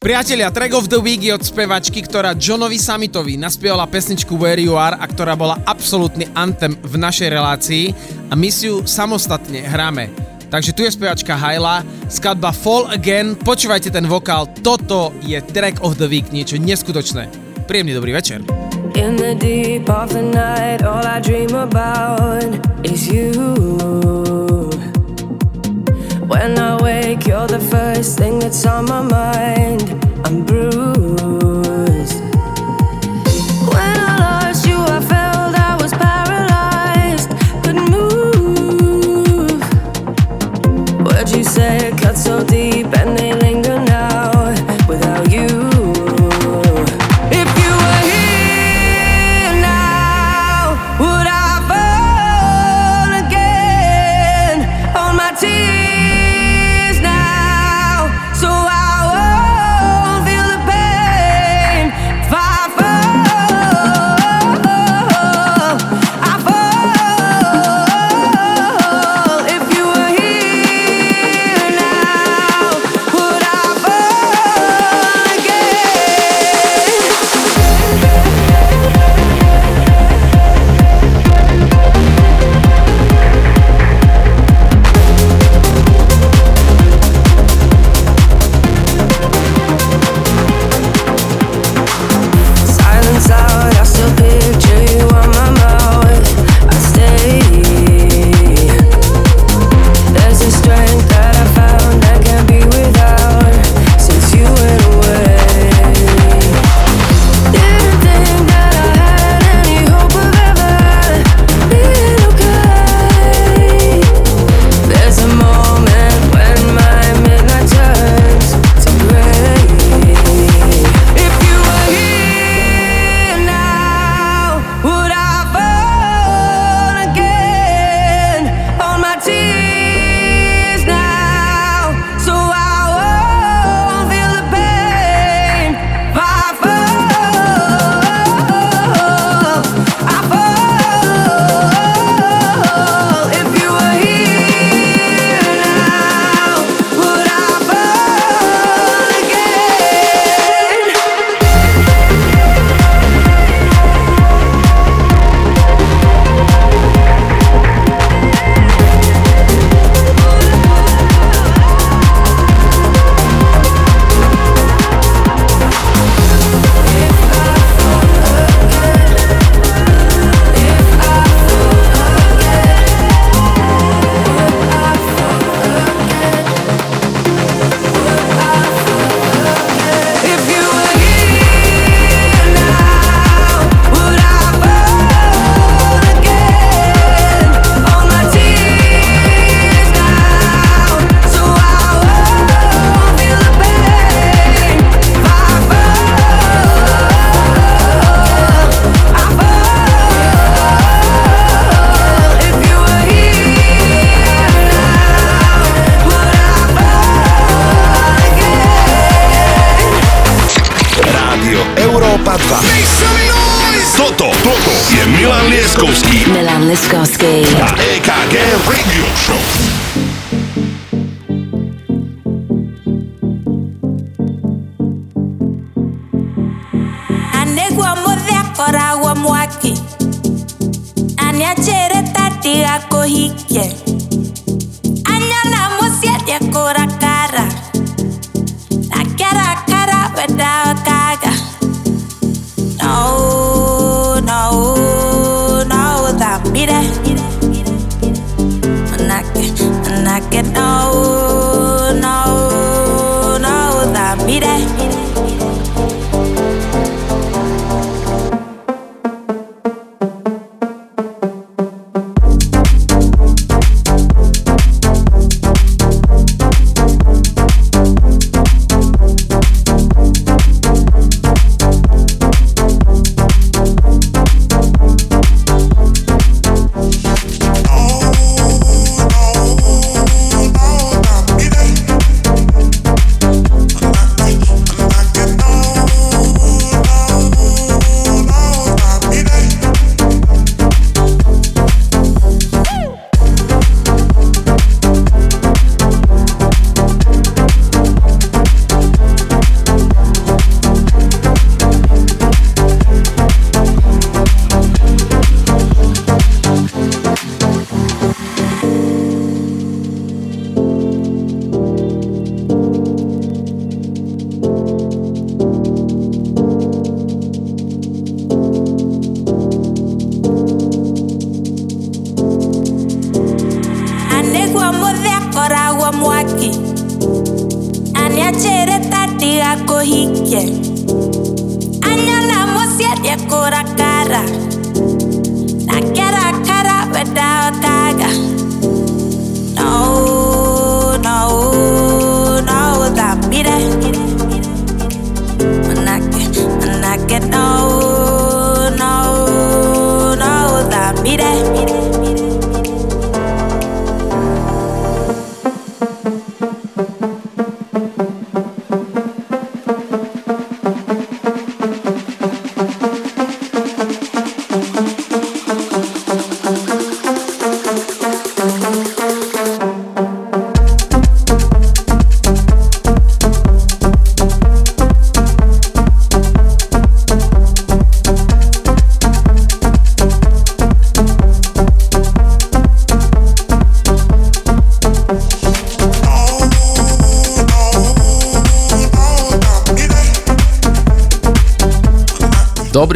Priatelia, Track of the Week je od spevačky, ktorá Johnovi Summitovi naspievala pesničku Where You Are a ktorá bola absolútny anthem v našej relácii a my si ju samostatne hráme. Takže tu je spevačka Hyla, skladba Fall Again, počúvajte ten vokál, toto je Track of the Week, niečo neskutočné. Príjemný dobrý večer. In the deep of the night, all I dream about is you. When I wake, you're the first thing that's on my mind. I'm bruised.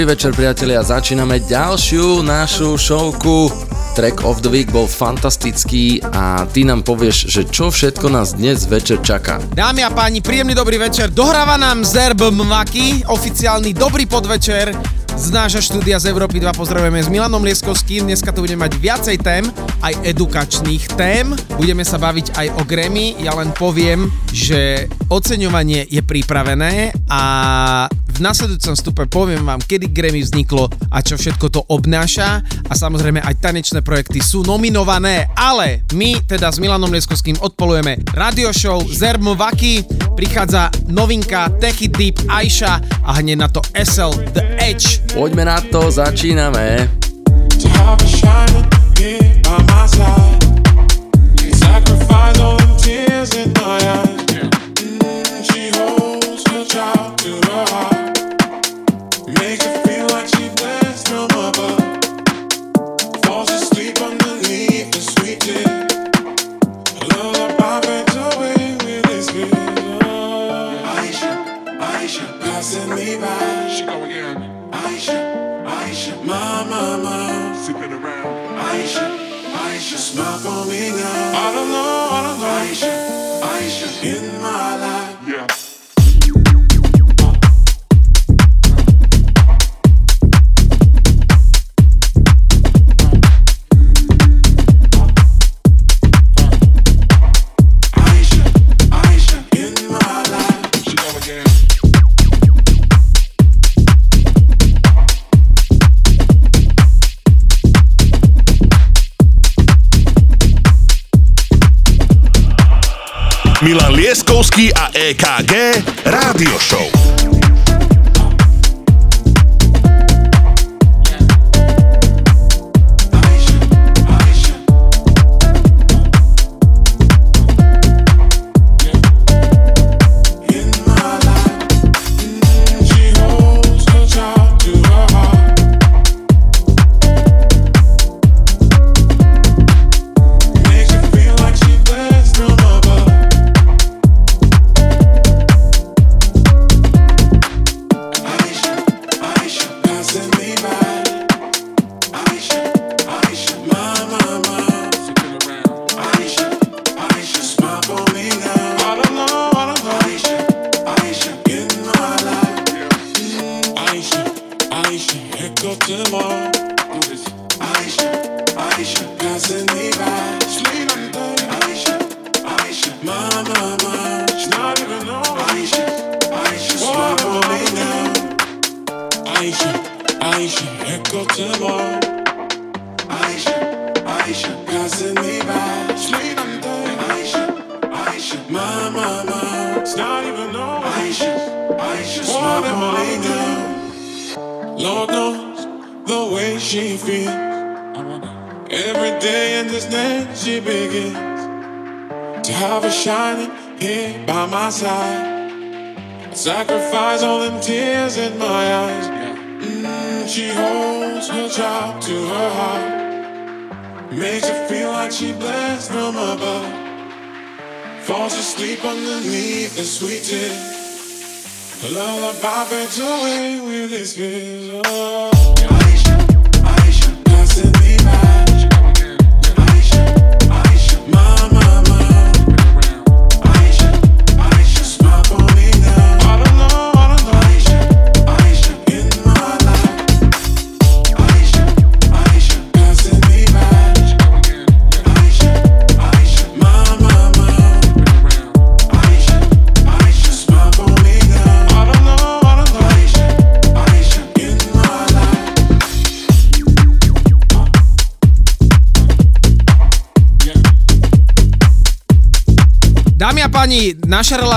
Dobrý večer priatelia, začíname ďalšiu našu showku. Track of the Week bol fantastický a ty nám povieš, že čo všetko nás dnes večer čaká. Dámy a páni, príjemný dobrý večer. Dohráva nám Zerb Mvaki, oficiálny dobrý podvečer z nášho štúdia z Európy 2 pozdravujeme s Milanom Lieskovským. Dneska tu budeme mať viacej tém, aj edukačných tém. Budeme sa baviť aj o Grammy. Ja len poviem, že oceňovanie je pripravené a v nasledujúcom stupe poviem vám, kedy Grammy vzniklo a čo všetko to obnáša a samozrejme aj tanečné projekty sú nominované, ale my teda s Milanom Lieskovským odpolujeme radio show Zerm Vaki, prichádza novinka Techy Deep Aisha a hneď na to SL The Edge. Poďme na to, začíname. To have a shining be by my side.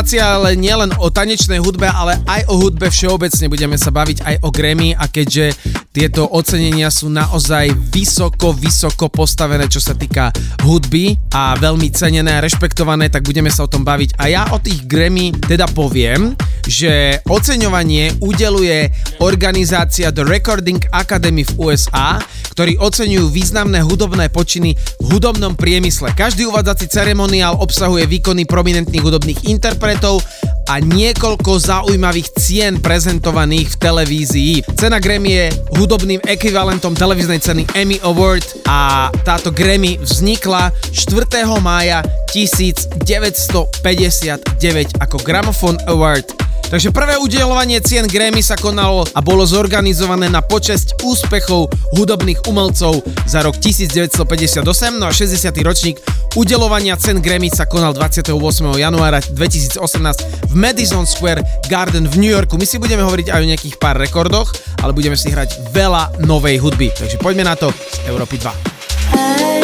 Relácia ale nie len o tanečnej hudbe, ale aj o hudbe všeobecne. Budeme sa baviť aj o Grammy a keďže tieto ocenenia sú naozaj vysoko, vysoko postavené, čo sa týka hudby a veľmi cenené a rešpektované, tak budeme sa o tom baviť. A ja o tých Grammy teda poviem, že oceňovanie udeluje organizácia The Recording Academy v USA, ktorí oceňujú významné hudobné počiny v hudobnom priemysle. Každý uvádzací ceremoniál obsahuje výkony prominentných hudobných interpretov a niekoľko zaujímavých cien prezentovaných v televízii. Cena Grammy je hudobným ekvivalentom televíznej ceny Emmy Award a táto Grammy vznikla 4. mája 1959 ako Gramophone Award. Takže prvé udelovanie cien Grammy sa konalo a bolo zorganizované na počesť úspechov hudobných umelcov za rok 1958, no a 60. ročník udelovania cen Grammy sa konal 28. januára 2018 v Madison Square Garden v New Yorku. My si budeme hovoriť aj o nejakých pár rekordoch, ale budeme si hrať veľa novej hudby. Takže poďme na to z Európy 2. Pozdravujeme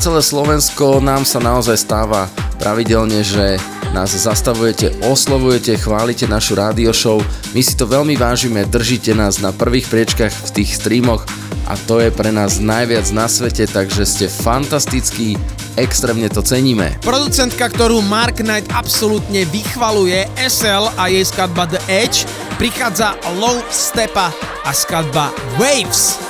celé Slovensko, nám sa naozaj stáva pravidelne, že nás zastavujete, oslovujete, chválite našu rádio show. My si to veľmi vážime, držíte nás na prvých priečkach v tých streamoch a to je pre nás najviac na svete, takže ste fantastickí, extrémne to ceníme. Producentka, ktorú Mark Knight absolútne vychvaluje, SL a jej skladba The Edge, prichádza Low Stepa a skladba Waves.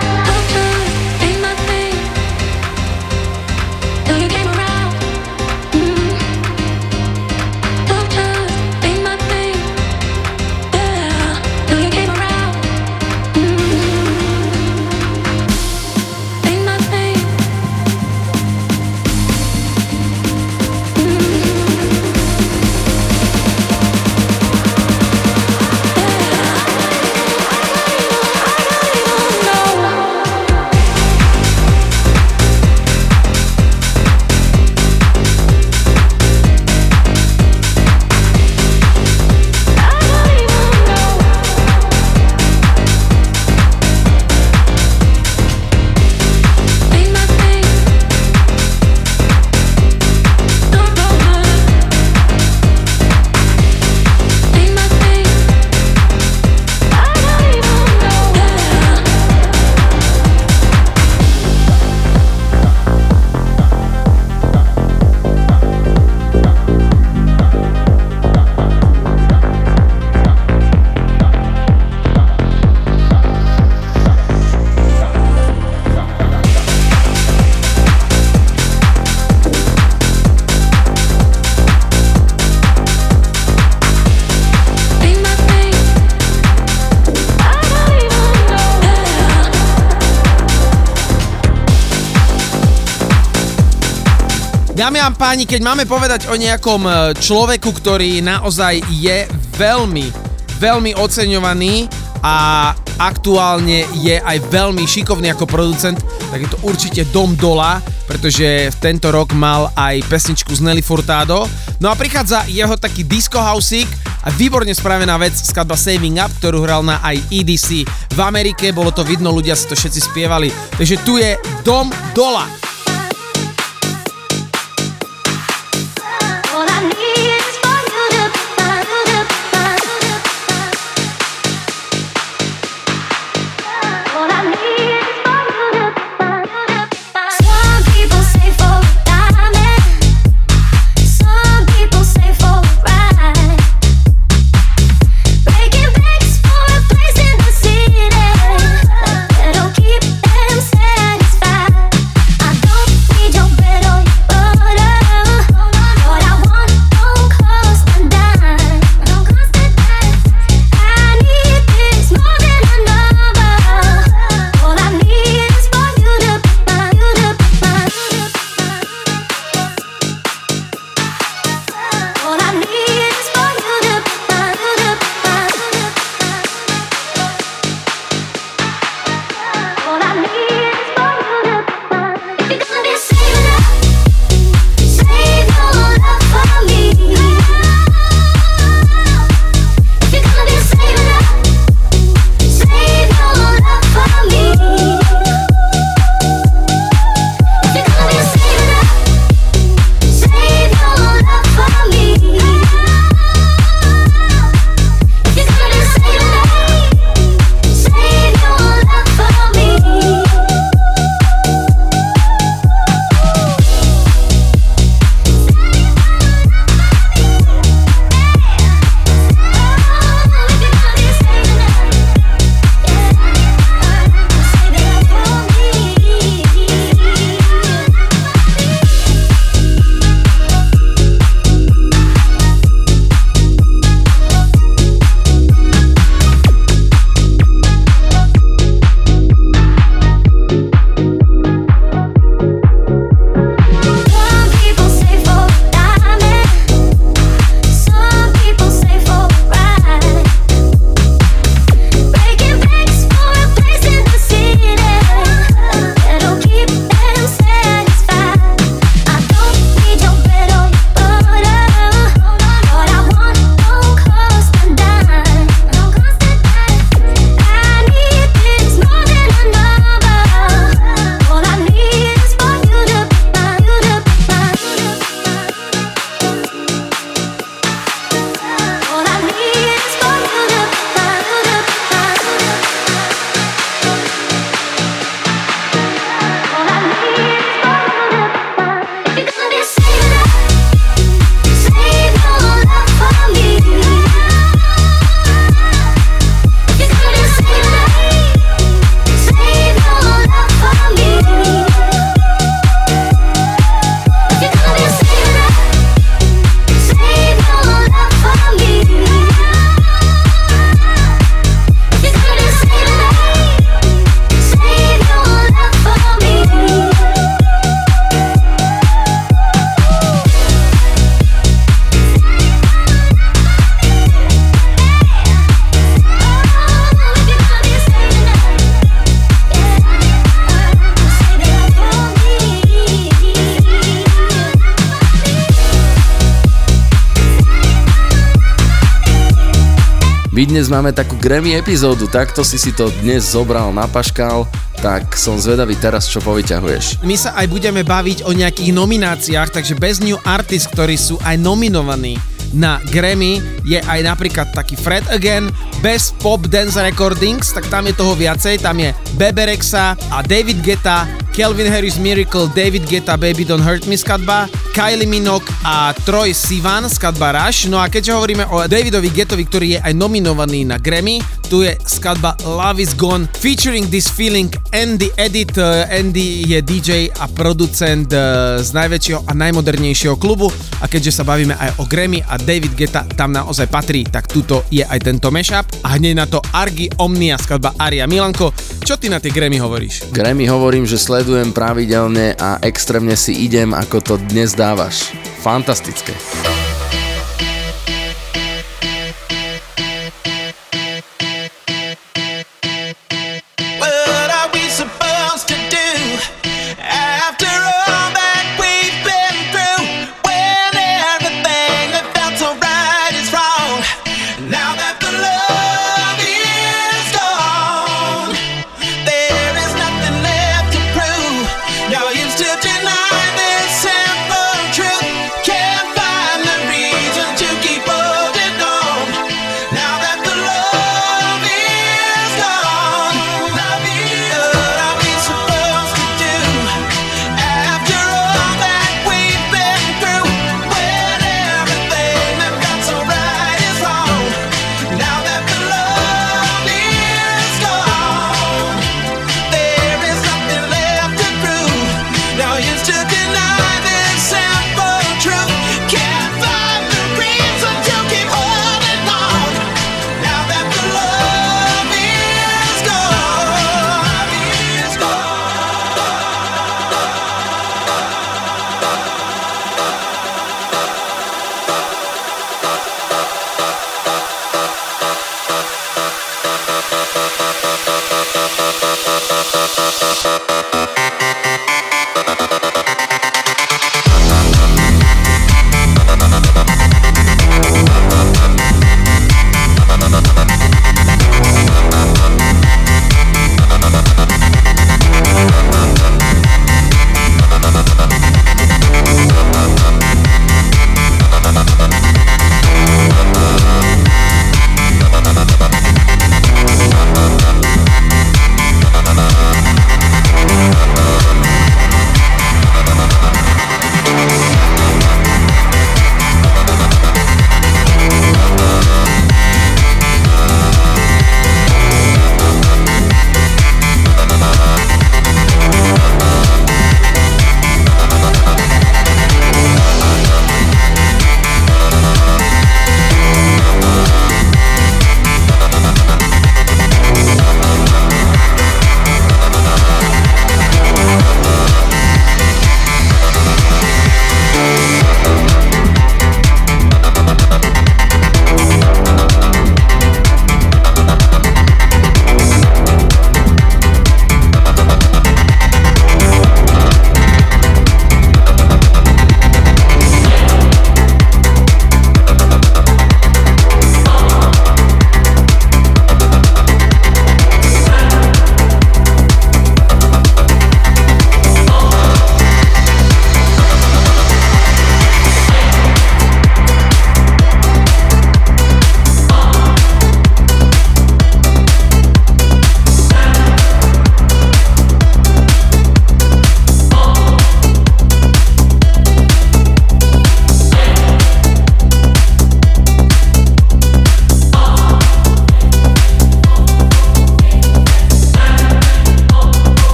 Páni, keď máme povedať o nejakom e, človeku, ktorý naozaj je veľmi, veľmi oceňovaný a aktuálne je aj veľmi šikovný ako producent, tak je to určite Dom Dola, pretože v tento rok mal aj pesničku z Nelly Furtado. No a prichádza jeho taký disco housík a výborne spravená vec, skladba Saving Up, ktorú hral na aj EDC v Amerike, bolo to vidno, ľudia si to všetci spievali. Takže tu je Dom Dola. Máme takú Grammy epizódu, takto si si to dnes zobral na paškal, tak som zvedavý teraz, čo povyťahuješ. My sa aj budeme baviť o nejakých nomináciách, takže bez New Artist, ktorí sú aj nominovaní na Grammy, je aj napríklad taký Fred Again, bez Pop Dance Recordings, tak tam je toho viacej, tam je Beberexa a David Guetta, Kelvin Harris Miracle, David Guetta Baby Don't Hurt Me skladba, Kylie Minogue a Troy Sivan skladba Rush. No a keďže hovoríme o Davidovi Gettovi, ktorý je aj nominovaný na Grammy, tu je skladba Love is Gone featuring this feeling Andy Edit. Eh, Andy je DJ a producent eh, z najväčšieho a najmodernejšieho klubu a keďže sa bavíme aj o Grammy a David Geta tam naozaj patrí, tak tuto je aj tento mashup a hneď na to Argy Omnia skladba Aria Milanko. Čo ty na tie Grammy hovoríš? Grammy hovorím, že sledujem pravidelne a extrémne si idem, ako to dnes dávaš. Fantastické.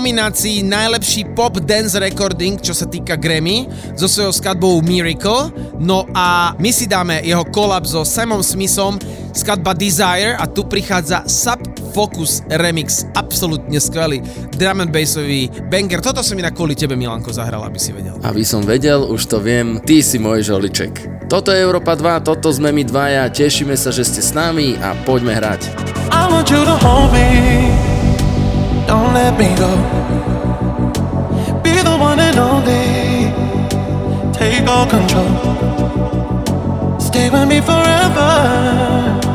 Nominácii najlepší pop dance recording, čo sa týka Grammy, so svojou skladbou Miracle. No a my si dáme jeho kolab so Samom Smithom, skladba Desire a tu prichádza Sub Focus Remix, absolútne skvelý drum and bassový banger. Toto som inak kvôli tebe, Milanko, zahral, aby si vedel. Aby som vedel, už to viem, ty si môj žoliček. Toto je Európa 2, toto sme my dvaja, tešíme sa, že ste s nami a poďme hrať. I want you to hold me. Don't let me go. Be the one and only. Take all control. Stay with me forever.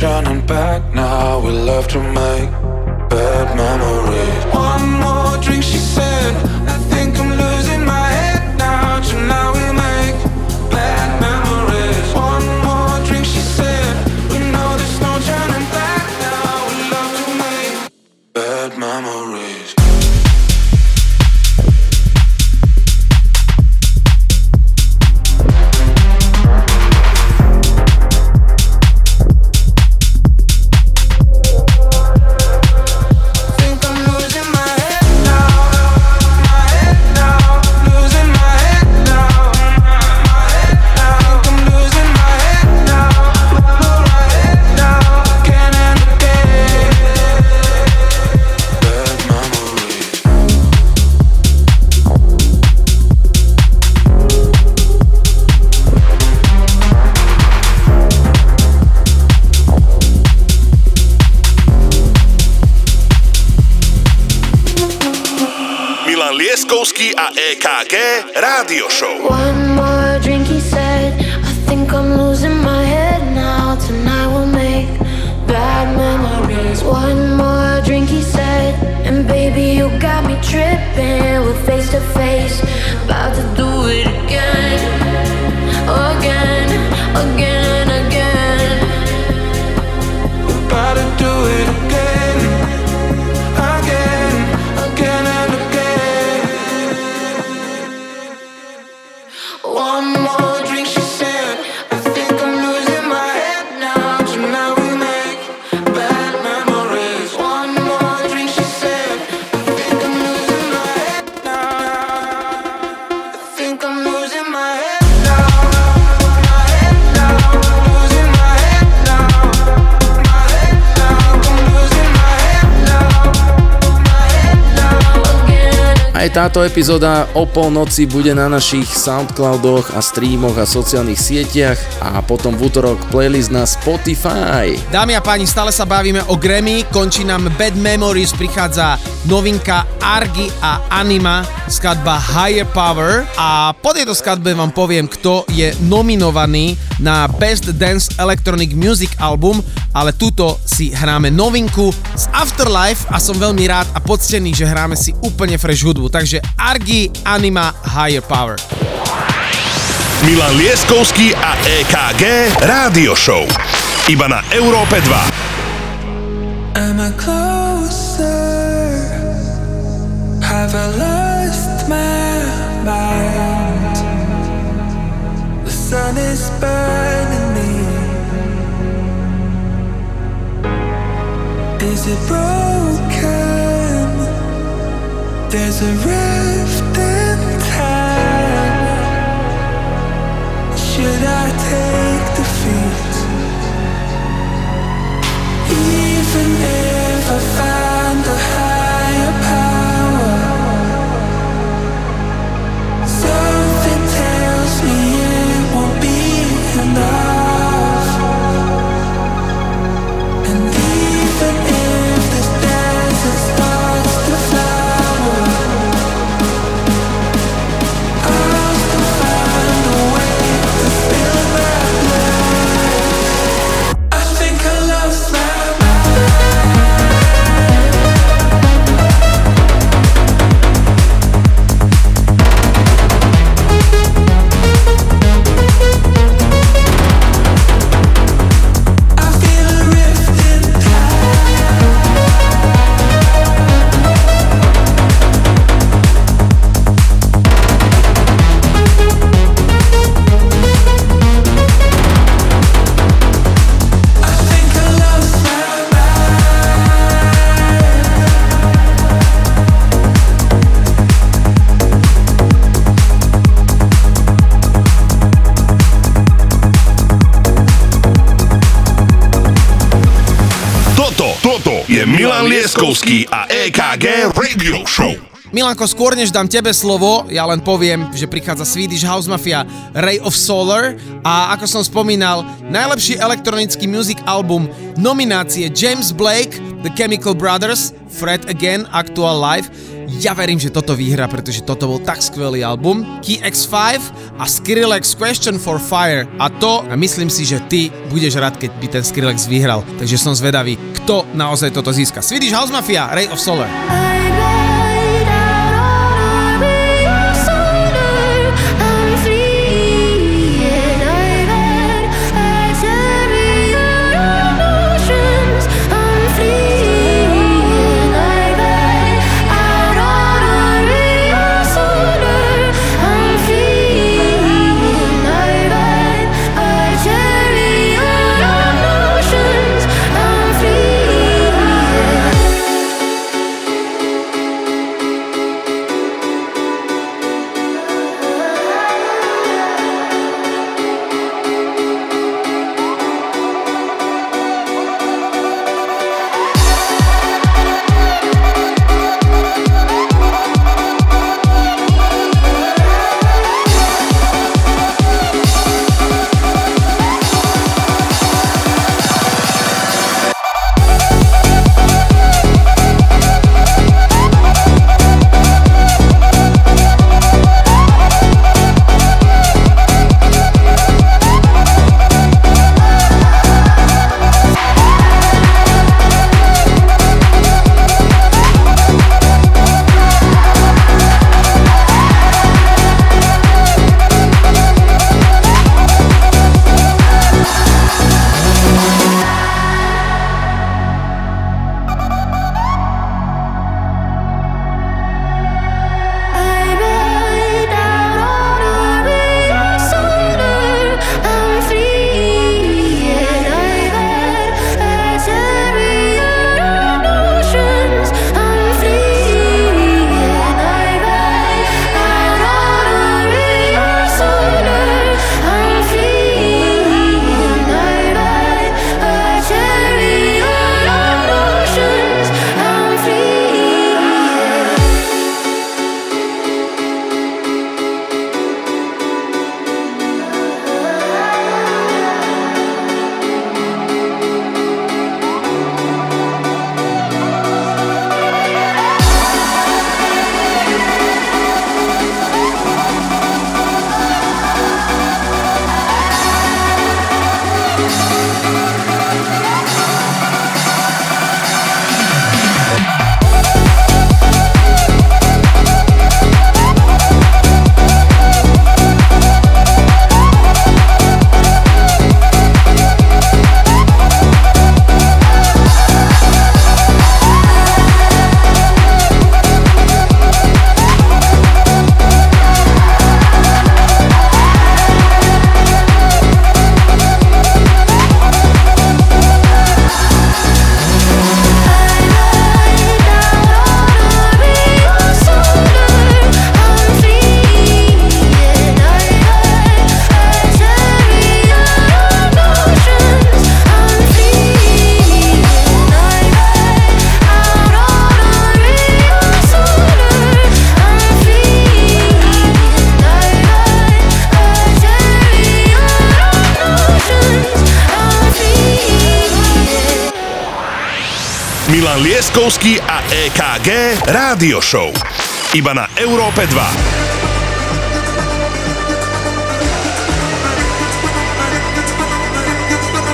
turning back now epizóda o polnoci bude na našich Soundcloudoch a streamoch a sociálnych sieťach a potom v útorok playlist na Spotify. Dámy a páni, stále sa bavíme o Grammy, končí nám Bad Memories, prichádza novinka Argy a Anima, skladba Higher Power a po tejto skladbe vám poviem, kto je nominovaný na Best Dance Electronic Music Album, ale túto si hráme novinku z Afterlife a som veľmi rád a poctený, že hráme si úplne fresh hudbu. Takže Argi, Anima, Higher Power. Milan Lieskovský a EKG Rádio Show. Iba na Európe 2. Am I closer? Have I lost my mind? The sun is burning me is it broken? There's a rift in time. Should I take defeat? Even if I find Milanko, skôr než dám tebe slovo, ja len poviem, že prichádza Swedish House Mafia Ray of Solar a ako som spomínal, najlepší elektronický music album nominácie James Blake, The Chemical Brothers, Fred Again, Actual Life. Ja verím, že toto vyhra, pretože toto bol tak skvelý album. Key X5 a Skrillex Question for Fire. A to, myslím si, že ty budeš rád, keď by ten Skrillex vyhral. Takže som zvedavý, kto naozaj toto získa. Swedish House Mafia, Ray of Solar. Iba na Európe 2.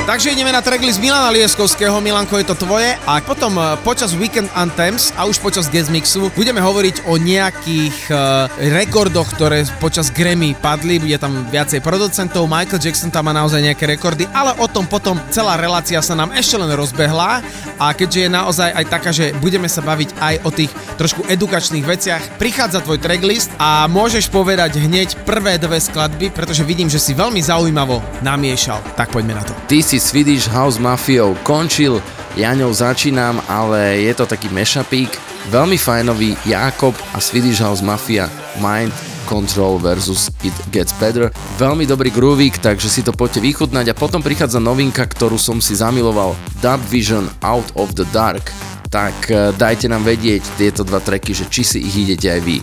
Takže ideme na tracklist Milana Lieskovského. Milanko, je to tvoje. A potom eh, počas Weekend Anthems a už počas Guest Mixu budeme hovoriť o nejakých uh, rekordoch, ktoré počas Grammy padli. Bude tam viacej producentov. Michael Jackson tam má naozaj nejaké rekordy, ale o tom potom celá relácia sa nám ešte len rozbehla. A keďže je naozaj aj taká, že budeme sa baviť aj o tých trošku edukačných veciach, prichádza tvoj tracklist a môžeš povedať hneď prvé dve skladby, pretože vidím, že si veľmi zaujímavo namiešal. Tak poďme na to. Ty si Swedish House Mafiou končil, ja ňou začínam, ale je to taký mešapík, veľmi fajnový Jakob a Swedish House Mafia Mind Control versus It Gets Better. Veľmi dobrý groovík, takže si to poďte vychutnať a potom prichádza novinka, ktorú som si zamiloval. Dub Vision Out of the Dark. Tak eh, dajte nám vedieť tieto dva treky, že či si ich idete aj vy.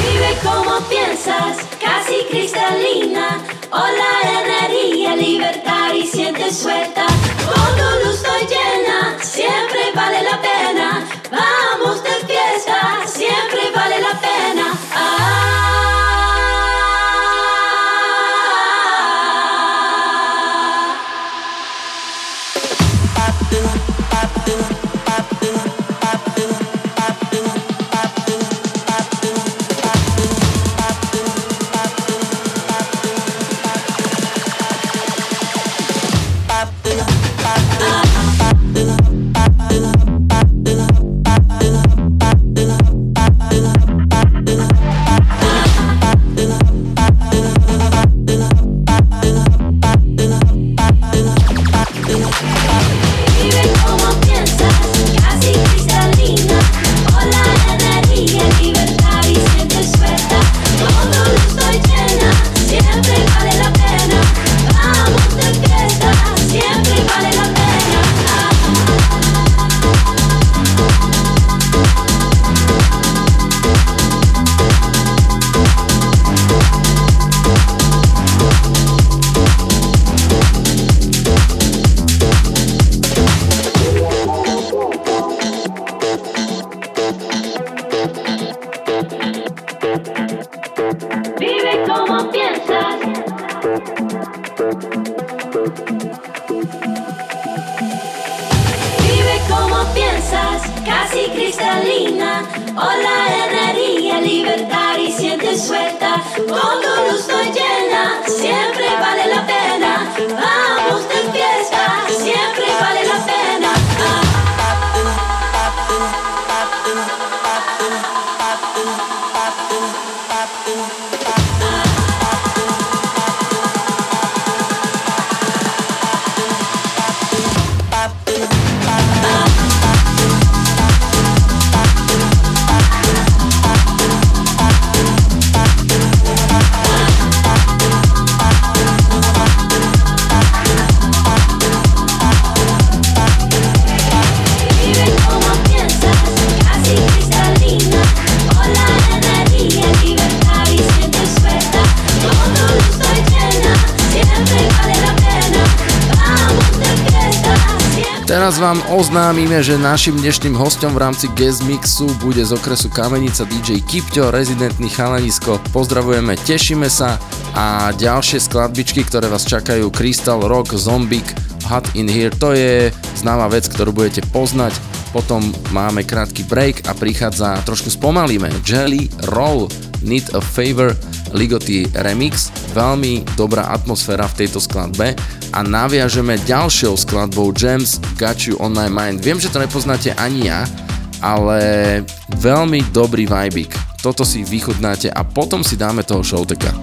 oznámime, že našim dnešným hostom v rámci Guest Mixu bude z okresu Kamenica DJ Kipťo, rezidentný chalanisko. Pozdravujeme, tešíme sa a ďalšie skladbičky, ktoré vás čakajú Crystal Rock, Zombik, Hot in Here, to je známa vec, ktorú budete poznať. Potom máme krátky break a prichádza, trošku spomalíme, Jelly Roll, Need a Favor, Ligoty Remix, veľmi dobrá atmosféra v tejto skladbe a naviažeme ďalšou skladbou Gems Got You On My Mind. Viem, že to nepoznáte ani ja, ale veľmi dobrý vibik. Toto si vychutnáte a potom si dáme toho showteka.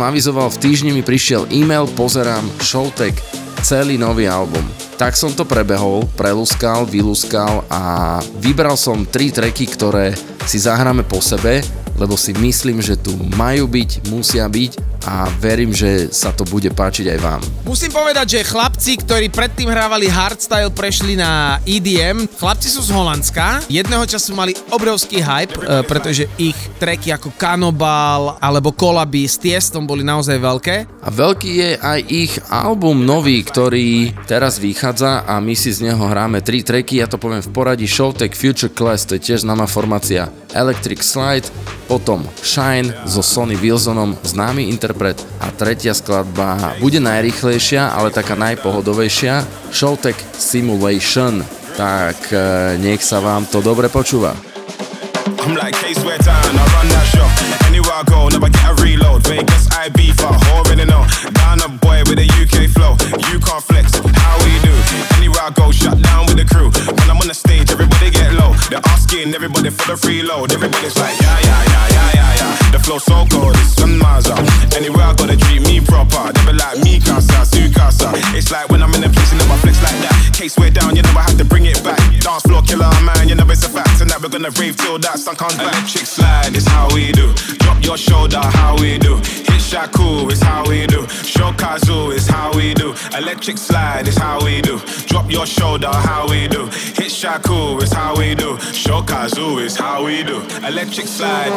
Som avizoval, v týždni mi prišiel e-mail, pozerám Showtek, celý nový album. Tak som to prebehol, prelúskal, vylúskal a vybral som tri tracky, ktoré si zahráme po sebe, lebo si myslím, že tu majú byť, musia byť a verím, že sa to bude páčiť aj vám. Musím povedať, že chlapci, ktorí predtým hrávali hardstyle, prešli na EDM. Chlapci sú z Holandska. Jedného času mali obrovský hype, e, pretože ich tracky ako Cannibal alebo Kolaby s Tiestom boli naozaj veľké. Veľký je aj ich album nový, ktorý teraz vychádza a my si z neho hráme tri tracky, ja to poviem v poradí Showtek Future Class, to je tiež známa formácia Electric Slide, potom Shine so Sonny Wilsonom, známy interpret a tretia skladba bude najrychlejšia, ale taká najpohodovejšia, Showtek Simulation. Tak e, nech sa vám to dobre počúva. I'm like Case Ware Town, I run that shop. Anywhere I go, never get a reload. Vegas, I beef, I already know. Down a boy with a UK flow. You can't flex, how we do? Anywhere I go, shut down with the crew. When I'm on the stage, everybody get low. They're asking everybody for the freeload. Everybody's like, yeah, yeah, yeah, yeah, yeah, yeah. The flow so cold, it's sun Maza. Anywhere I go, they treat me proper. They be like me casa, su casa. It's like when I'm in a place and never flex like that. Case way down, you never have rave till that back. Electric slide is how we do. Drop your shoulder, how we do. Hit Shaku is how we do. Shokazu is how we do. Electric slide is how we do. Drop your shoulder, how we do. Hit Shaku is how we do. Shokazu is how we do. Electric slide.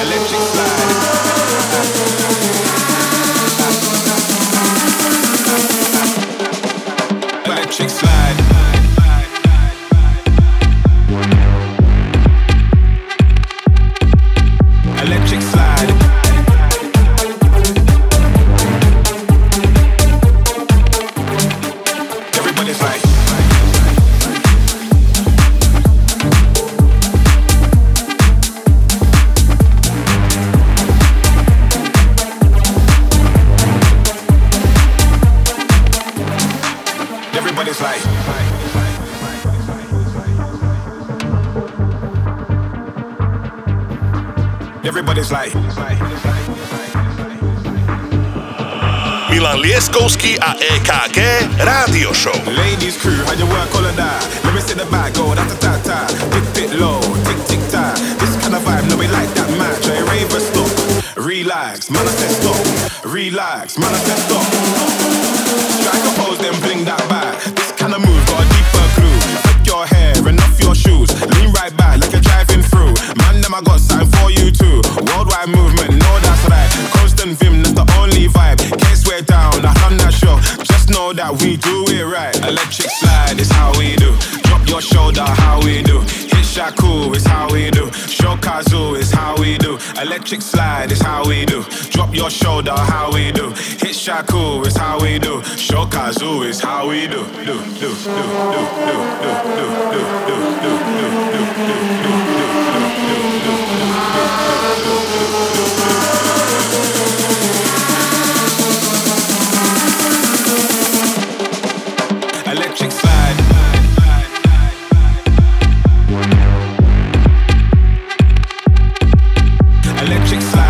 Electric slide. Everybody's like. Milan Lieskovský a EKG Rádio Show. Ladies crew, how you work all of that? Let me see the back go, da ta ta ta. Tick tick low, tick tick ta. This kind of vibe, no we like that match. I rave a stop. Relax, man I said stop. Relax, man I said stop. Strike a pose, that we do it right. Electric slide is how we do. Drop your shoulder, how we do. Hit Shaku is how we do. Shokazu is how we do. Electric slide is how we do. Drop your shoulder, how we do. Hit Shaku is how we do. Shokazu is how we do. Do do do do do do do do do do do do Electric slide.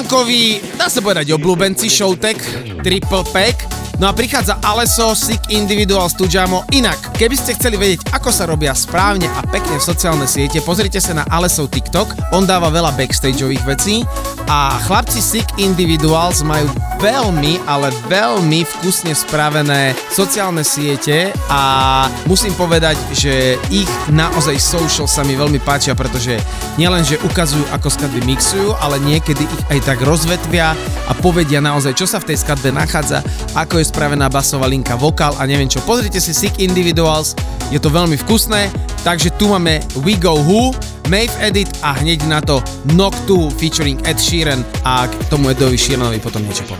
Milankovi, dá sa povedať, obľúbenci Showtek, Triple Pack. No a prichádza Aleso, Sick Individual Studiamo. Inak, keby ste chceli vedieť, ako sa robia správne a pekne v sociálne siete, pozrite sa na Alesov TikTok, on dáva veľa backstageových vecí a chlapci Sick Individuals majú veľmi, ale veľmi vkusne spravené sociálne siete a musím povedať, že ich naozaj social sa mi veľmi páčia, pretože nielen, že ukazujú, ako skladby mixujú, ale niekedy ich aj tak rozvetvia a povedia naozaj, čo sa v tej skladbe nachádza, ako je spravená basová linka, vokál a neviem čo. Pozrite si Sick Individuals, je to veľmi vkusné, takže tu máme We Go Who, Mave Edit a hneď na to Knock 2 featuring Ed Sheeran a k tomu Edovi Sheeranovi potom niečo poviem.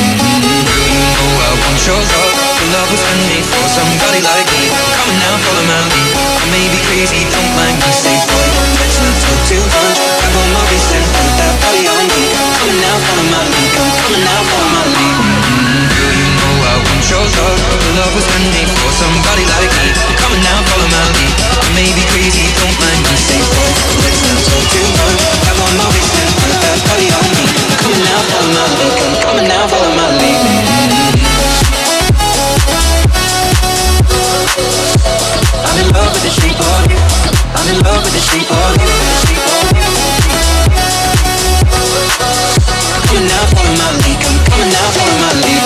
I want The love. Was handmade for somebody like me. Come on now, follow my lead. I may be crazy, don't mind me. Say, boy, let's not talk too much. Grab on my waist and put that body on me. Come on now, follow my lead. I'm coming now, follow my lead. Mm-hmm. You know I want your love. Your love was handmade for somebody like me. Come on now, follow my lead. I may be crazy, don't mind me. Say, boy, let's not talk too much. Grab on my waist and put that body on me. Come on now, follow my lead. I'm coming now, follow my lead. I'm in love with the shape of you. I'm in love with the shape of you. Coming now, follow my lead. Come, coming now, follow my lead.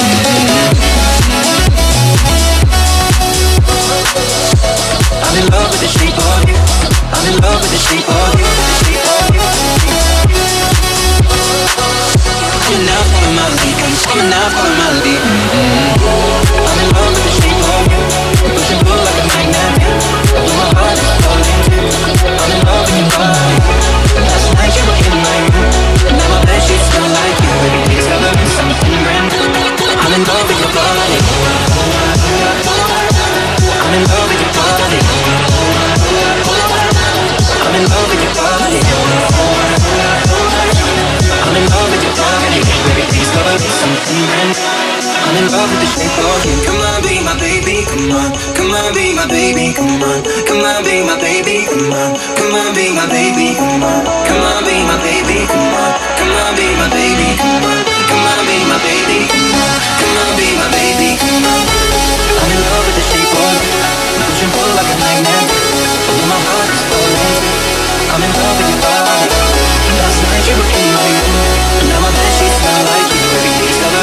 I'm in love with the shape of you. I'm in love with the shape of you. Coming now, follow my lead. Come, coming now, follow my lead. I'm in love with the shape of you. Come on, be my baby, come on. Come on, be my baby, come on. Come on, be my baby, come on. Come on, be my baby,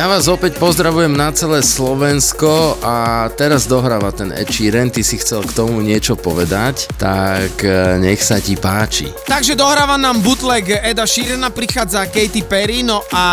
baby. vás opäť pozdravujem na celé Slovensko a teraz dohráva ten Ed Sheeran, ty si chcel k tomu niečo povedať, tak e, nech sa ti páči. Takže dohráva nám bootleg Eda Sheerana, prichádza Katy Perry, no a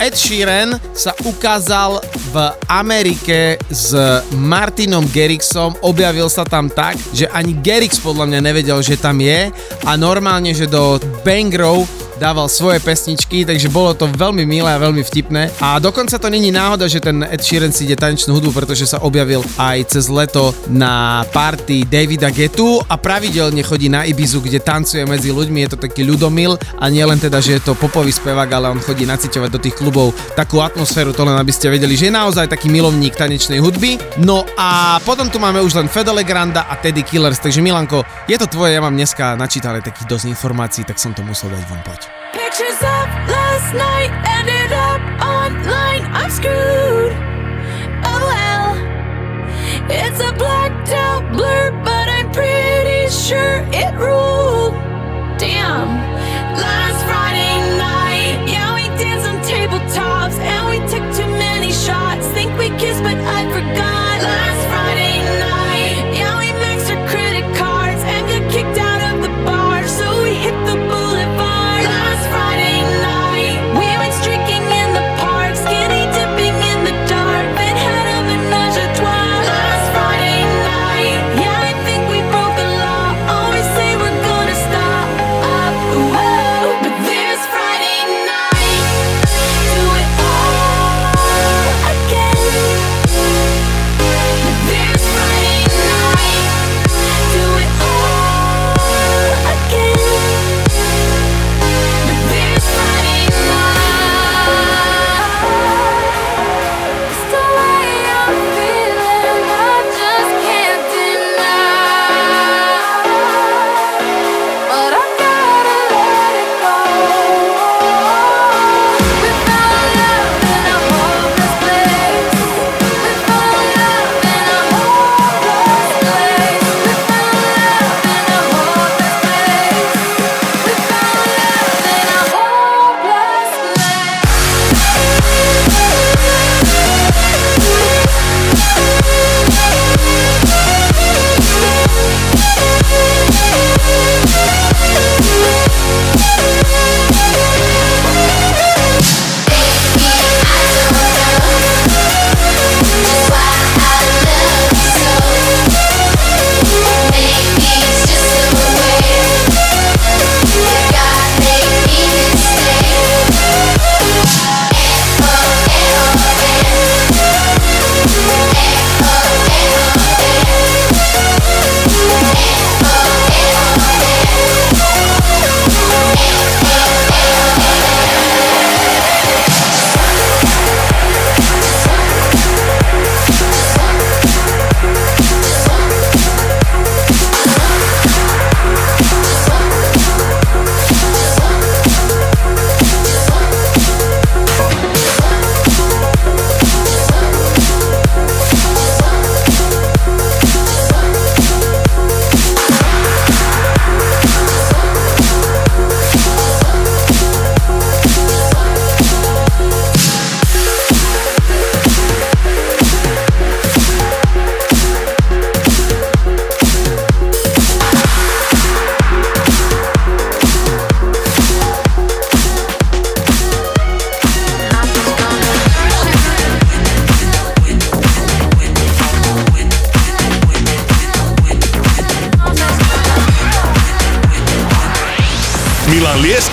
Ed Sheeran sa ukázal v Amerike s Martinom Gerrixom, objavil sa tam tak, že ani Gerrix podľa mňa nevedel, že tam je a normálne, že do Bangrov dával svoje pesničky, takže bolo to veľmi milé a veľmi vtipné. A dokonca to není náhoda, že ten Ed Sheeran si ide tanečnú hudbu, pretože sa objavil aj cez leto na party Davida Getu a pravidelne chodí na Ibizu, kde tancuje medzi ľuďmi, je to taký ľudomil a nie len teda, že je to popový spevák, ale on chodí naciťovať do tých klubov takú atmosféru, to len aby ste vedeli, že je naozaj taký milovník tanečnej hudby. No a potom tu máme už len Fedele Granda a Teddy Killers, takže Milanko, je to tvoje, ja mám dneska načítané takých dosť informácií, tak som to musel dať von, poď. Pictures of last night ended up online. I'm screwed. Oh well. It's a blacked out blur, but I'm pretty sure it ruled. Damn. Last Friday night, yeah, we danced on tabletops and we took too many shots. Think we kissed, but I forgot. Last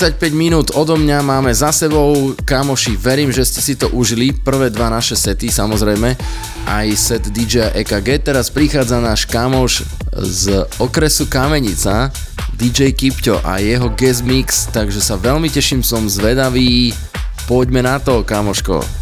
45 minút odo mňa máme za sebou. Kamoši, verím, že ste si to užili. Prvé dva naše sety, samozrejme. Aj set DJ EKG. Teraz prichádza náš kamoš z okresu Kamenica, DJ Kipťo a jeho guest mix, takže sa veľmi teším, som zvedavý. Poďme na to, kamoško.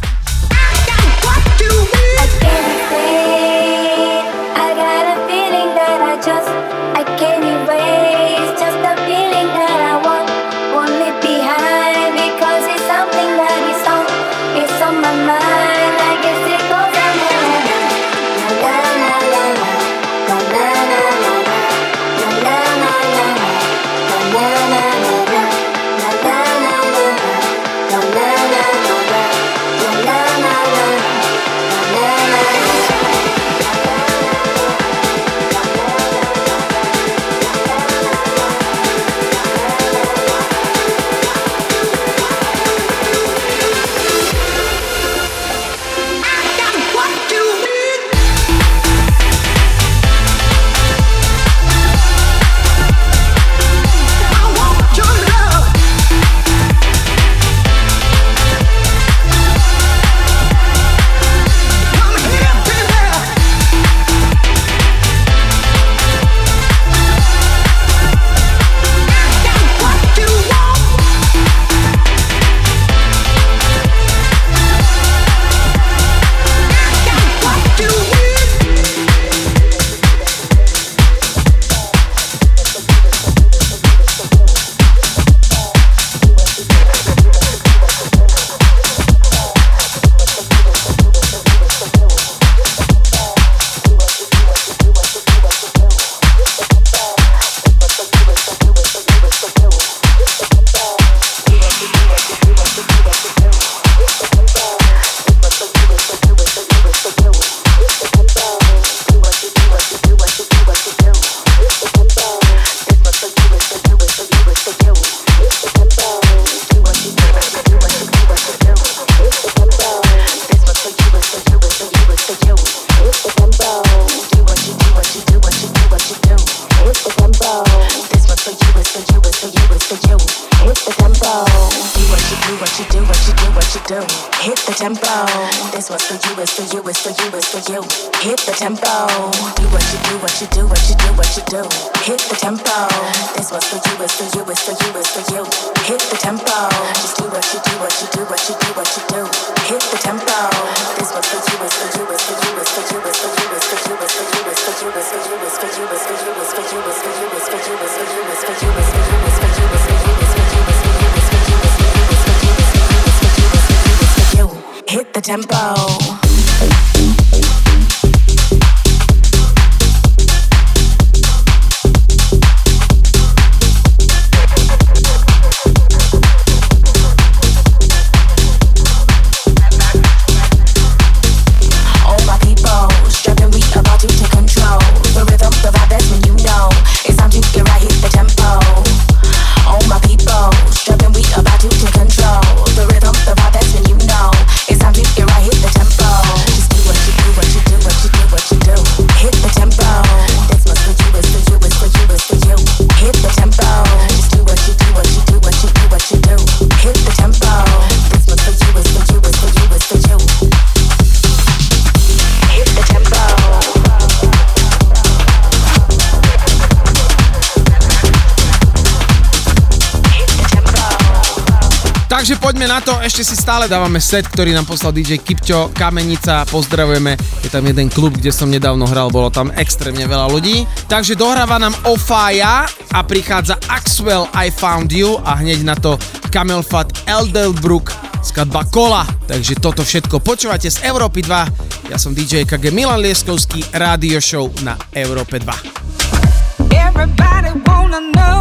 dávame set, ktorý nám poslal DJ Kipčo, Kamenica, pozdravujeme. Je tam jeden klub, kde som nedávno hral, bolo tam extrémne veľa ľudí. Takže dohráva nám Ofaya a prichádza Axwell I Found You a hneď na to Camelfat Elderbrook skladba Kola. Takže toto všetko počúvate z Európy 2. Ja som DJ KG Milan Lieskovský, rádio show na Európe 2. Everybody wanna know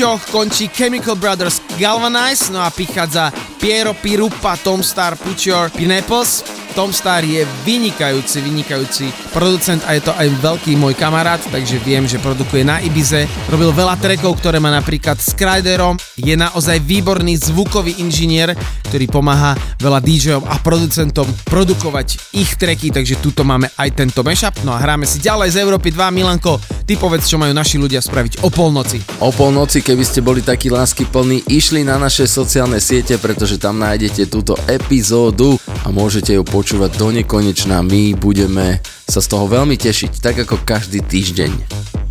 šťoch končí Chemical Brothers Galvanize, no a prichádza Piero Pirupa, Tom Star, Put Your Pineapples. Tom Star je vynikajúci, vynikajúci producent a je to aj veľký môj kamarát, takže viem, že produkuje na Ibize. Robil veľa trekov, ktoré má napríklad s Kryderom. Je naozaj výborný zvukový inžinier, ktorý pomáha veľa DJom a producentom produkovať ich treky, takže tuto máme aj tento mashup. No a hráme si ďalej z Európy 2. Milanko, ty povedz, čo majú naši ľudia spraviť o polnoci. O polnoci, keby ste boli takí lásky plní, išli na naše sociálne siete, pretože tam nájdete túto epizódu a môžete ju počúvať do nekonečna. My budeme sa z toho veľmi tešiť, tak ako každý týždeň.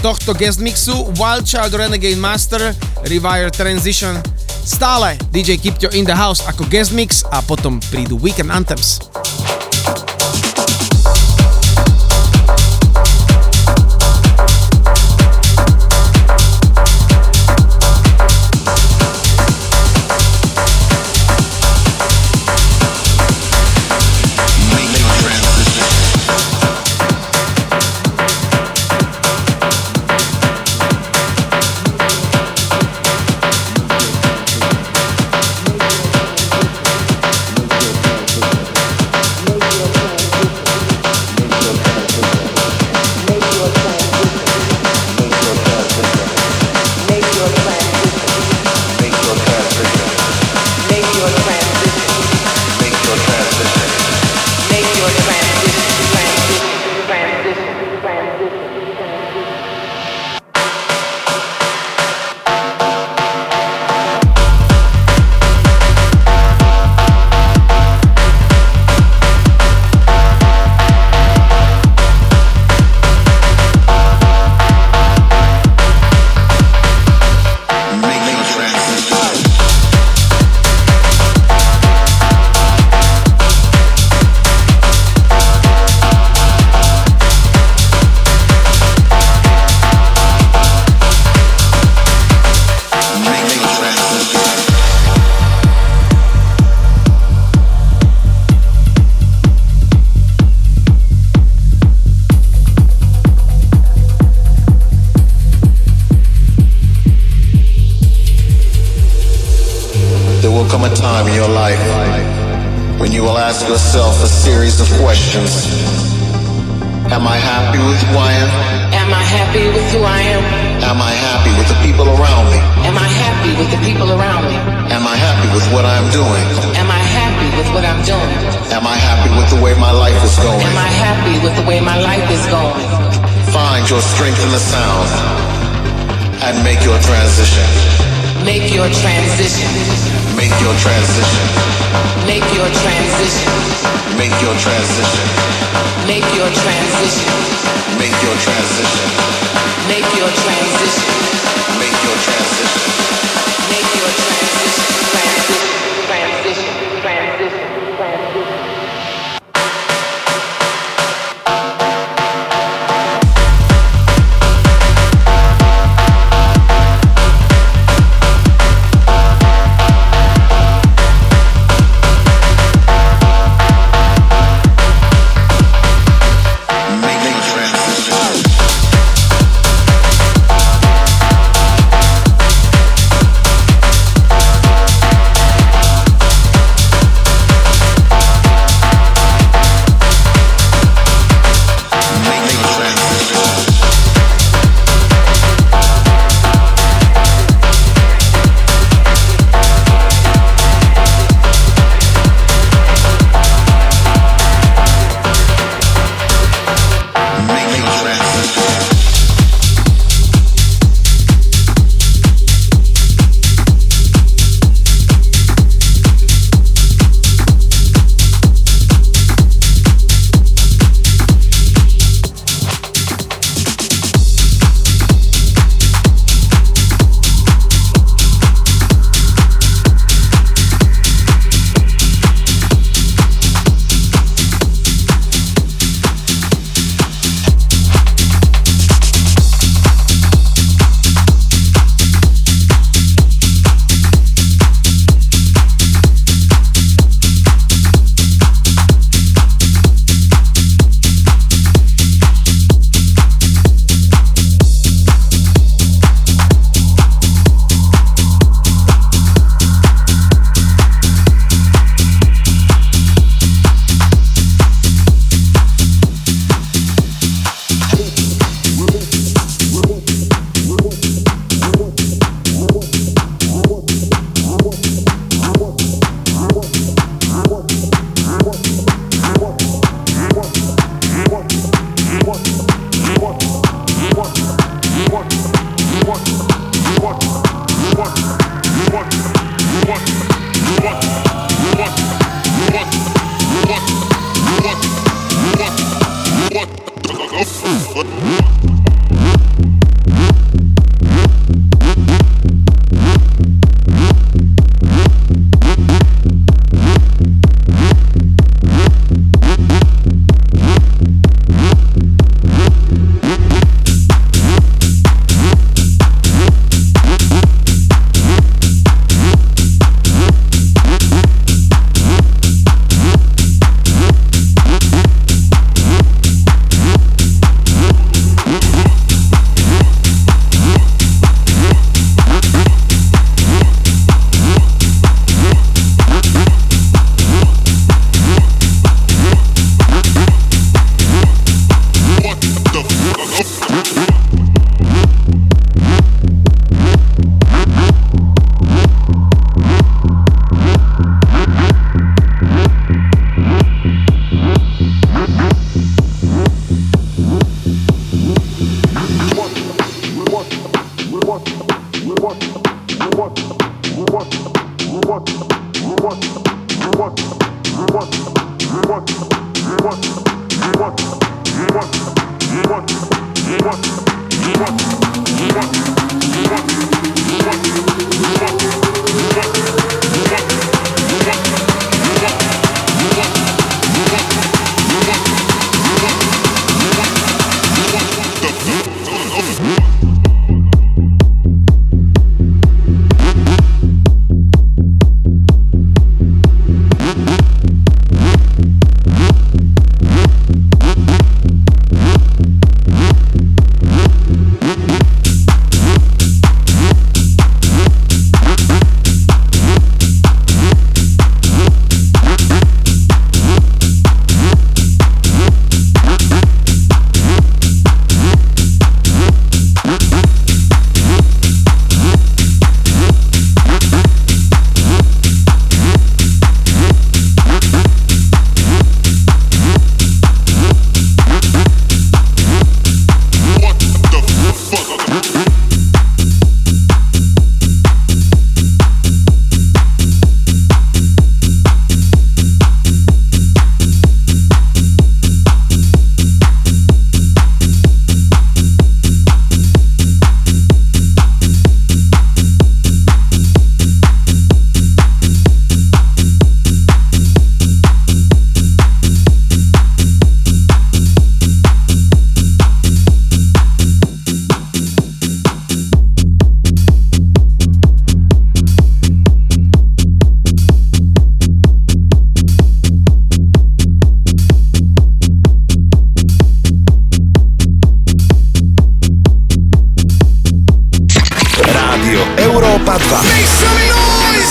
tohto guest mixu Wild Child Renegade Master Rewire Transition stále DJ Kipťo in the house ako guest mix a potom prídu Weekend Anthems. Mississippi.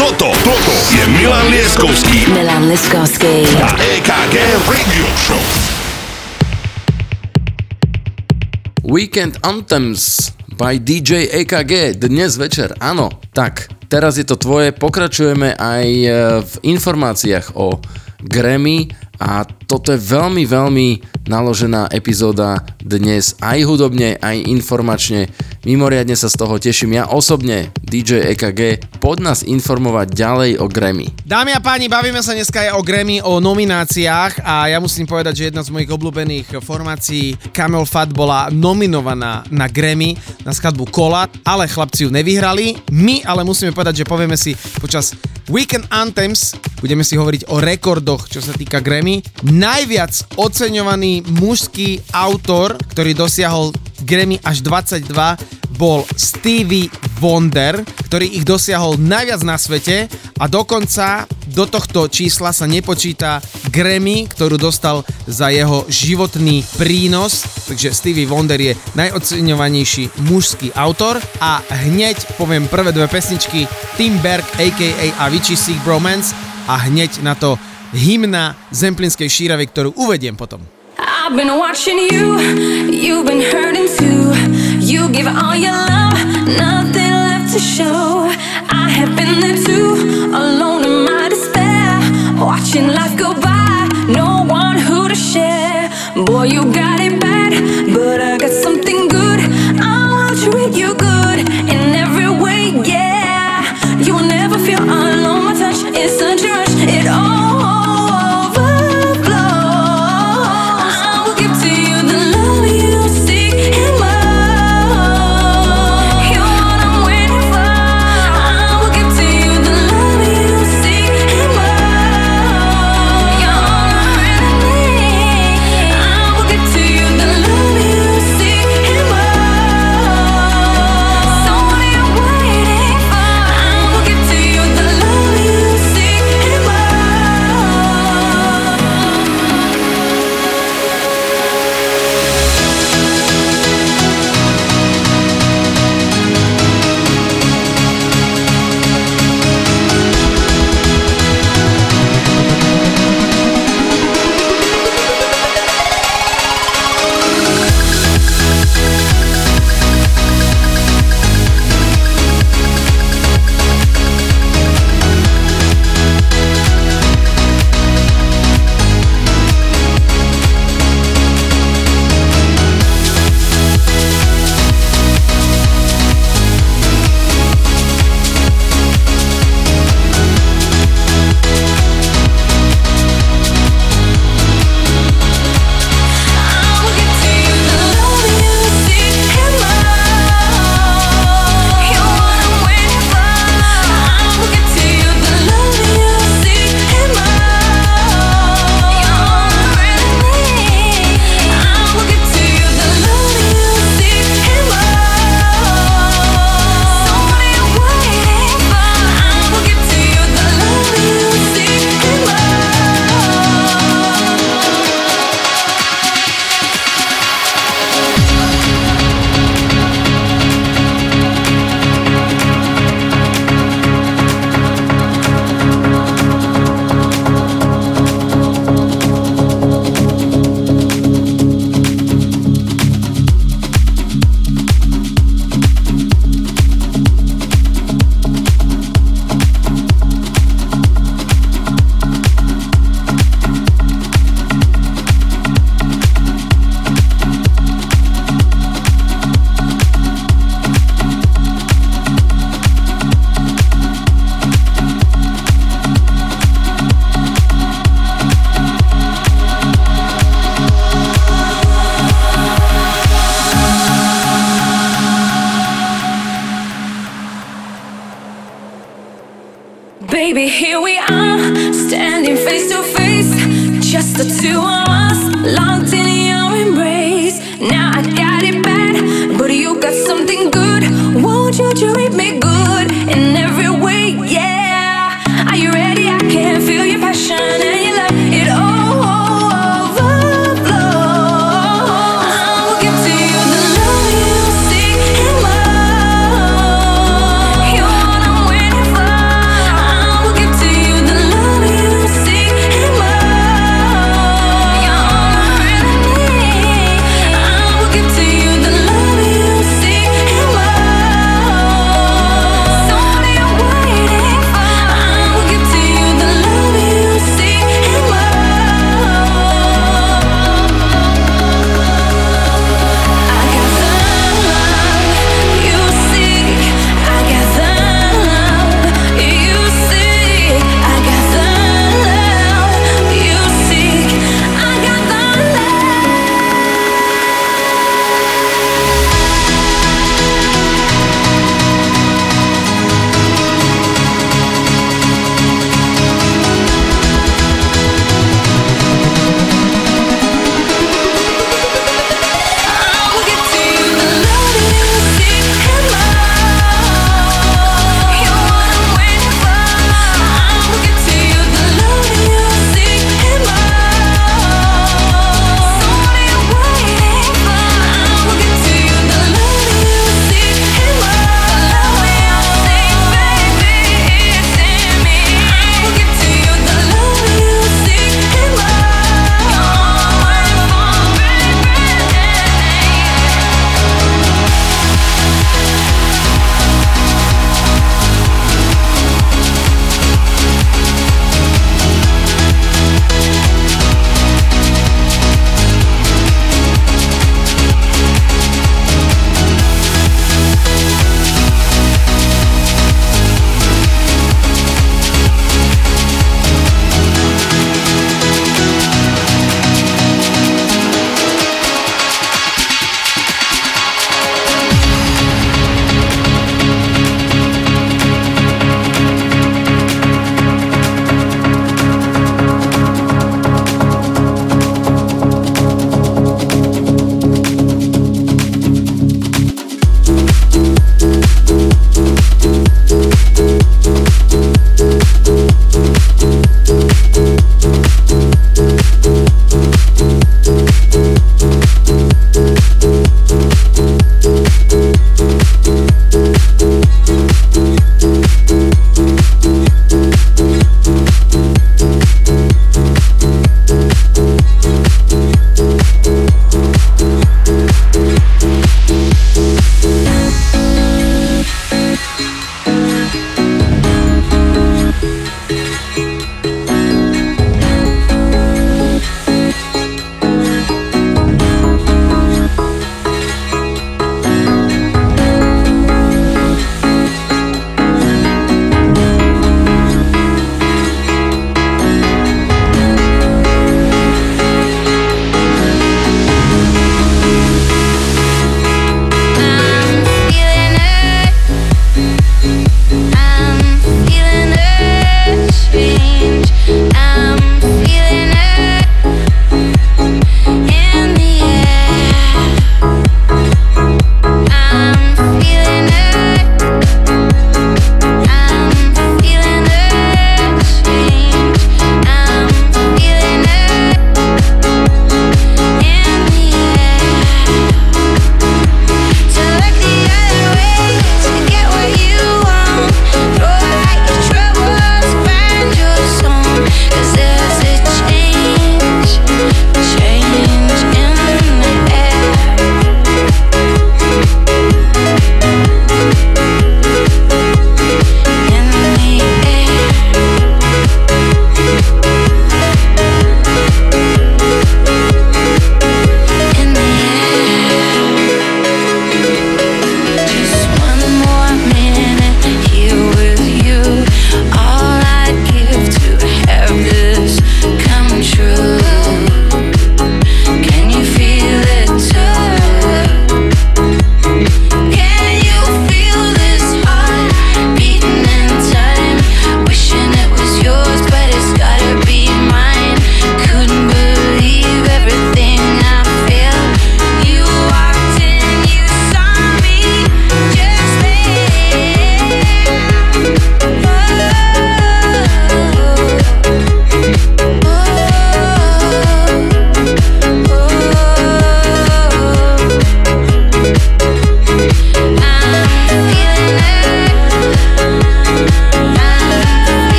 Toto, toto je Milan Lieskovský Milan Liskovský. a EKG Radio Show. Weekend Anthems by DJ EKG dnes večer, áno, tak, teraz je to tvoje, pokračujeme aj e, v informáciách o Grammy a toto je veľmi, veľmi naložená epizóda dnes aj hudobne, aj informačne. Mimoriadne sa z toho teším ja osobne, DJ EKG, poď nás informovať ďalej o Grammy. Dámy a páni, bavíme sa dneska aj o Grammy, o nomináciách a ja musím povedať, že jedna z mojich obľúbených formácií Camel Fat bola nominovaná na Grammy na skladbu Kola, ale chlapci ju nevyhrali. My ale musíme povedať, že povieme si počas Weekend Anthems, budeme si hovoriť o rekordoch, čo sa týka Grammy. Najviac oceňovaný mužský autor, ktorý dosiahol Grammy až 22, bol Stevie Wonder, ktorý ich dosiahol najviac na svete a dokonca do tohto čísla sa nepočíta Grammy, ktorú dostal za jeho životný prínos, takže Stevie Wonder je najoceňovanejší mužský autor. A hneď poviem prvé dve pesničky. Tim Berg aka Avicii Sick Bromance. A hneď na to hymna Zemplinskej šíravy, ktorú uvediem potom. I've been watching you, you've been hurting too. You give all your love, nothing left to show. I have been there too, alone in my despair. Watching life go by, no one who to share. Boy, you got it bad, but I got something good. I'll treat you good in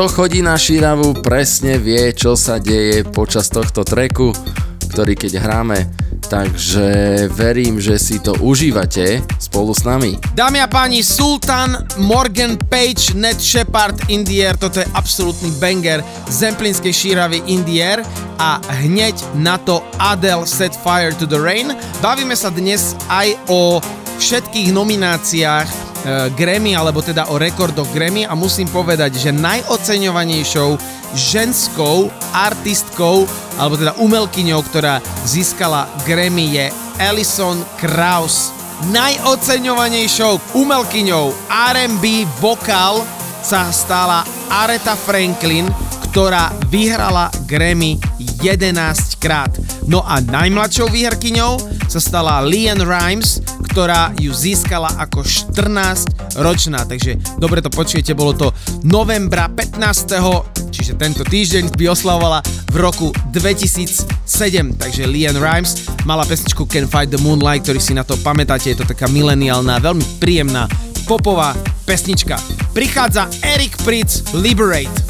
Kto chodí na šíravu, presne vie, čo sa deje počas tohto treku, ktorý keď hráme. Takže verím, že si to užívate spolu s nami. Dámy a páni, Sultan, Morgan Page, Ned Shepard, Indier, toto je absolútny banger Zemplinskej šíravy Indier a hneď na to Adele Set Fire to the Rain. Bavíme sa dnes aj o všetkých nomináciách Grammy, alebo teda o rekordoch Grammy a musím povedať, že najoceňovanejšou ženskou artistkou, alebo teda umelkyňou, ktorá získala Grammy je Alison Krauss. Najoceňovanejšou umelkyňou R&B vokál sa stala Aretha Franklin, ktorá vyhrala Grammy 11 krát. No a najmladšou výherkyňou sa stala Leanne Rimes, ktorá ju získala ako 14 ročná. Takže dobre to počujete, bolo to novembra 15. čiže tento týždeň by oslavovala v roku 2007. Takže Leanne Rimes mala pesničku Can Fight the Moonlight, ktorý si na to pamätáte, je to taká mileniálna, veľmi príjemná popová pesnička. Prichádza Eric Pritz Liberate.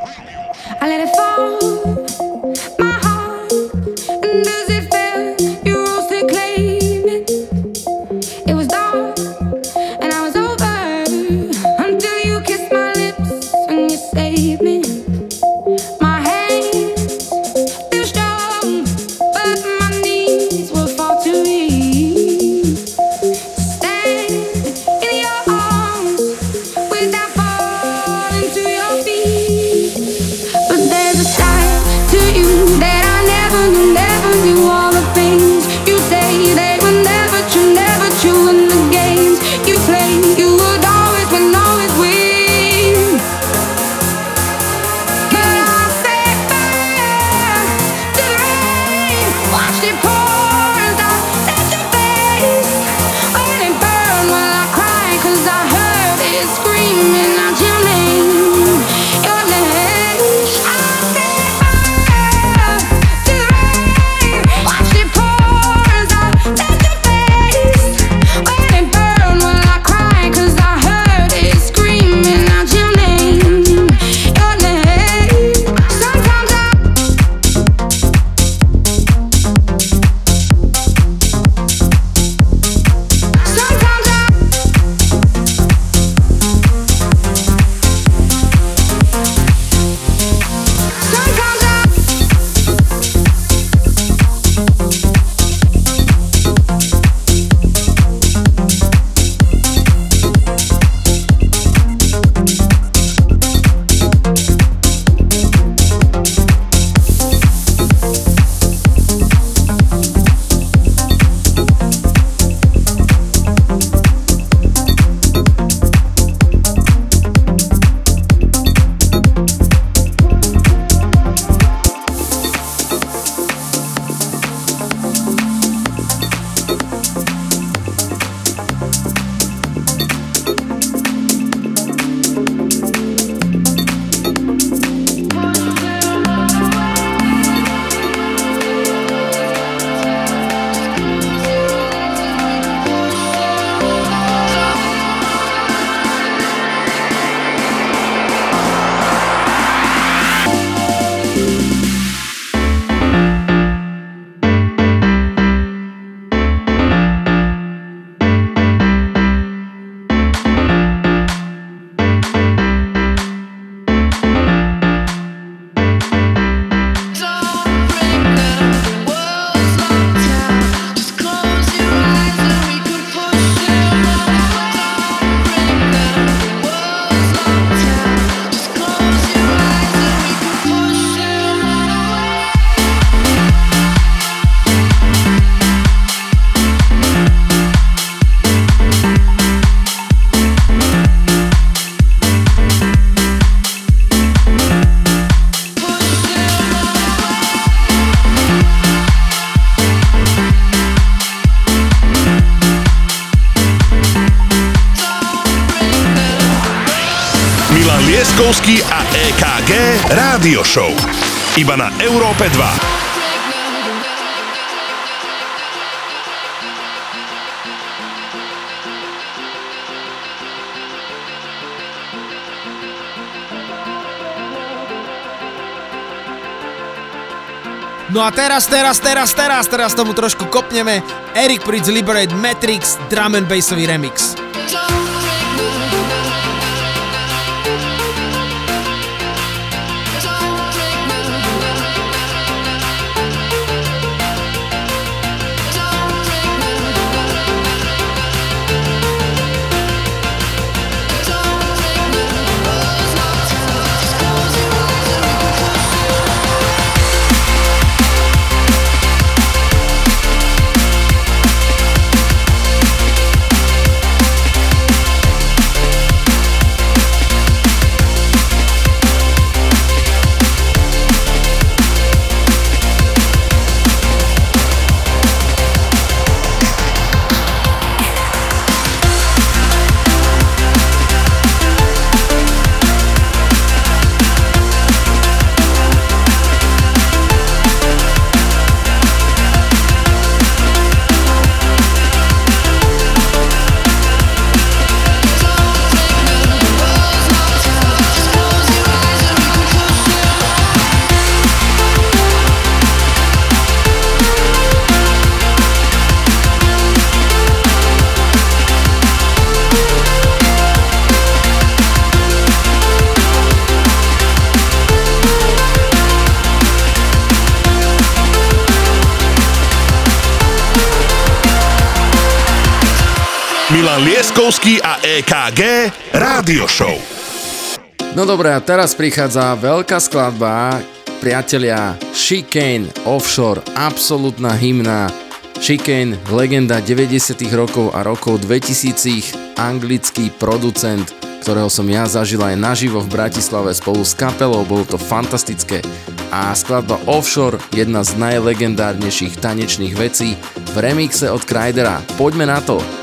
A teraz, teraz, teraz, teraz, teraz tomu trošku kopneme. Eric Pritz Liberate Matrix Drum and Bassový remix. Milan a EKG Rádio Show. No dobré, a teraz prichádza veľká skladba, priatelia, Chicane Offshore, absolútna hymna. Chicane, legenda 90 rokov a rokov 2000 anglický producent, ktorého som ja zažil aj naživo v Bratislave spolu s kapelou, bolo to fantastické. A skladba Offshore, jedna z najlegendárnejších tanečných vecí v remixe od Krydera. Poďme na to!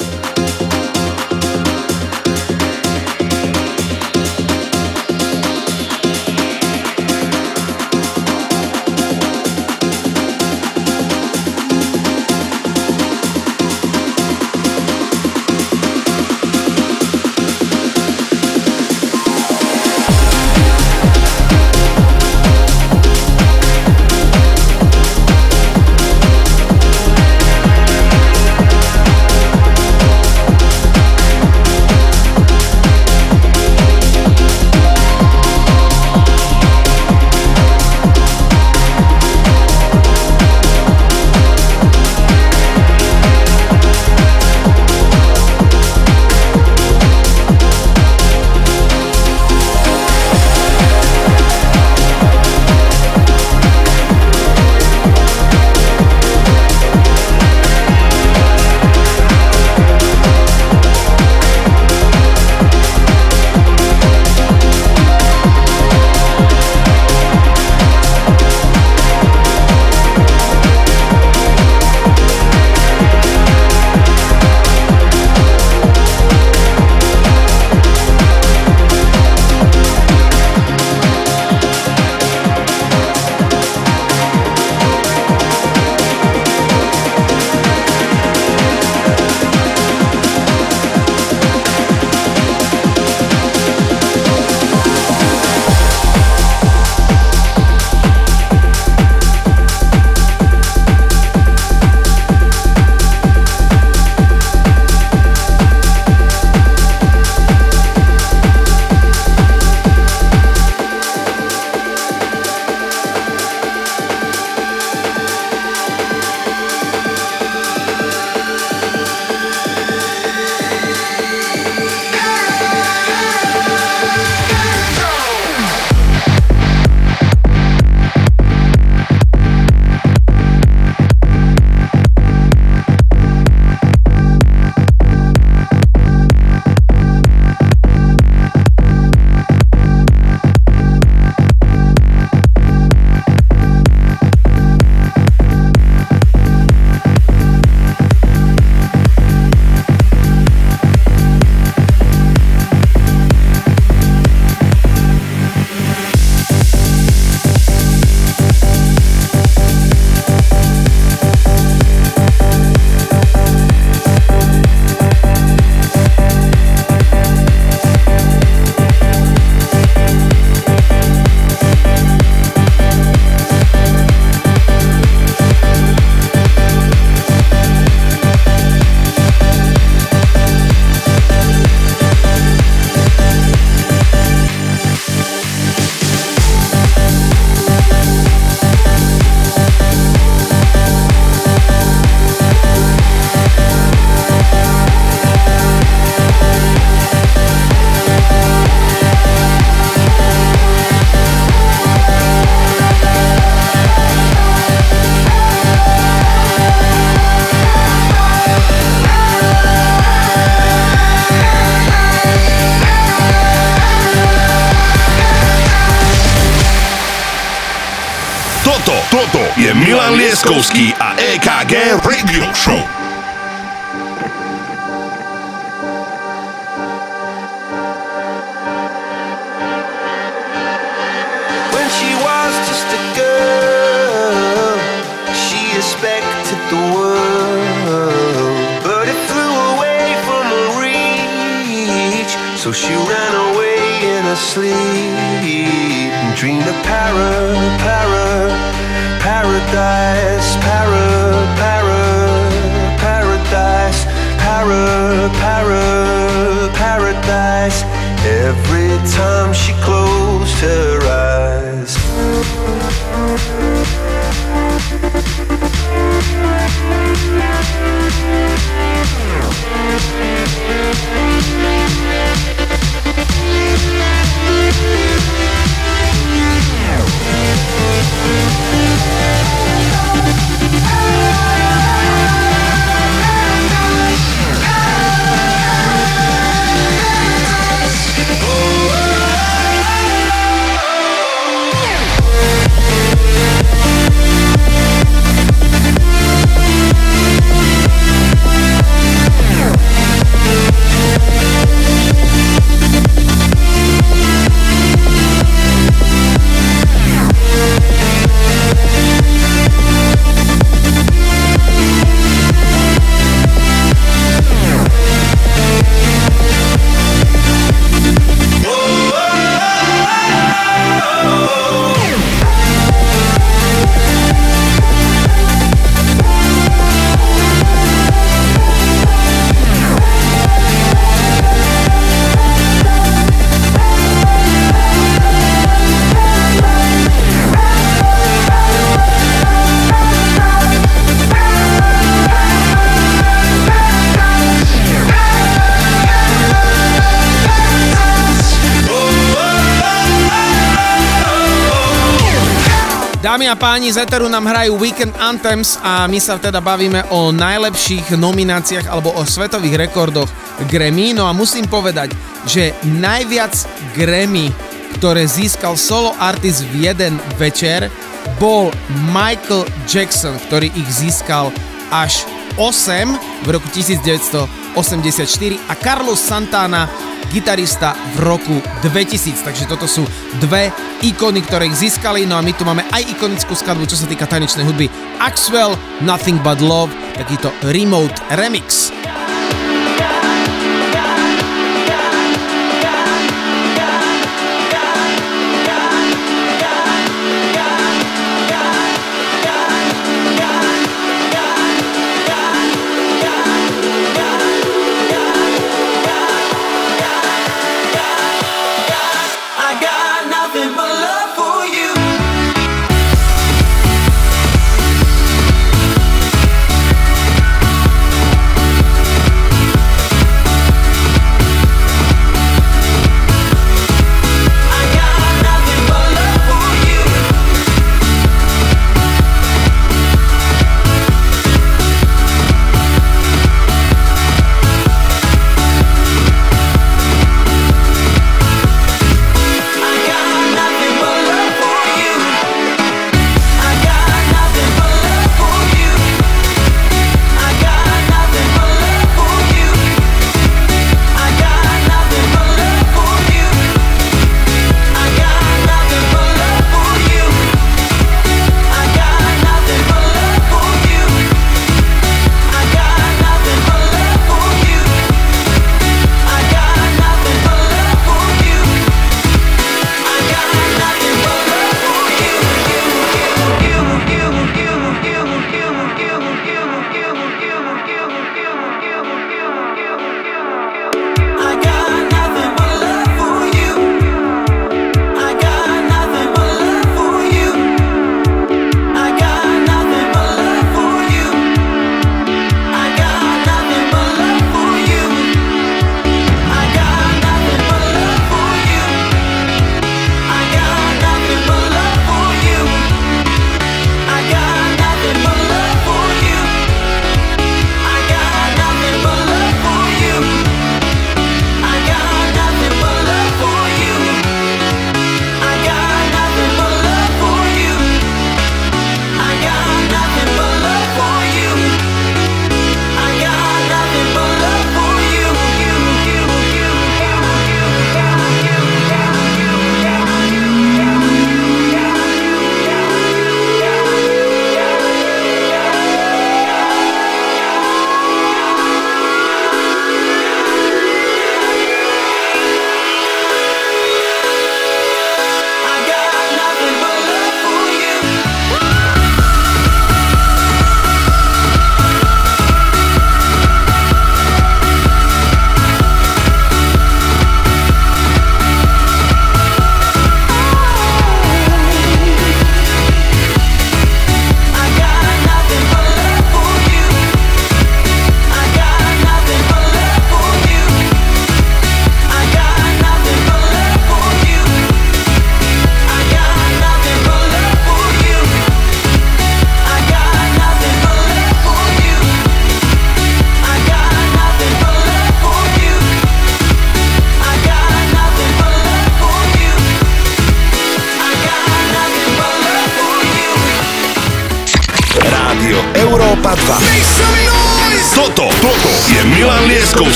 A páni, z Eteru nám hrajú Weekend Anthems a my sa teda bavíme o najlepších nomináciách alebo o svetových rekordoch Grammy. No a musím povedať, že najviac Grammy, ktoré získal solo artist v jeden večer, bol Michael Jackson, ktorý ich získal až 8 v roku 1984 a Carlos Santana gitarista v roku 2000. Takže toto sú dve ikony, ktoré ich získali. No a my tu máme aj ikonickú skladbu, čo sa týka tanečnej hudby. Axwell, Nothing But Love, takýto remote remix.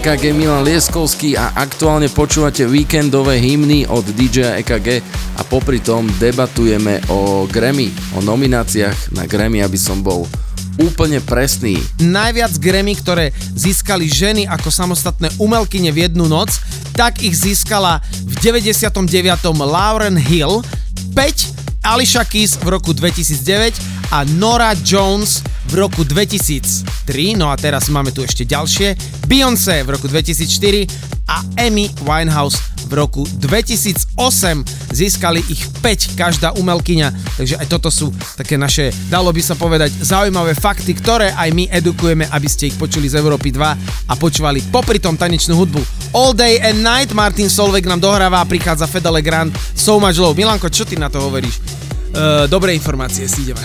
EKG Milan Lieskovský a aktuálne počúvate víkendové hymny od DJ EKG a popri tom debatujeme o Grammy, o nomináciách na Grammy, aby som bol úplne presný. Najviac Grammy, ktoré získali ženy ako samostatné umelkyne v jednu noc, tak ich získala v 99. Lauren Hill, 5 Alicia Keys v roku 2009 a Nora Jones v roku 2003. No a teraz máme tu ešte ďalšie Beyoncé v roku 2004 a Amy Winehouse v roku 2008 získali ich 5 každá umelkyňa, takže aj toto sú také naše, dalo by sa povedať, zaujímavé fakty, ktoré aj my edukujeme, aby ste ich počuli z Európy 2 a počúvali popri tom tanečnú hudbu. All Day and Night Martin Solveig nám dohráva a prichádza Fedele Grand So Much Love. Milanko, čo ty na to hovoríš? E, dobré informácie si ideme.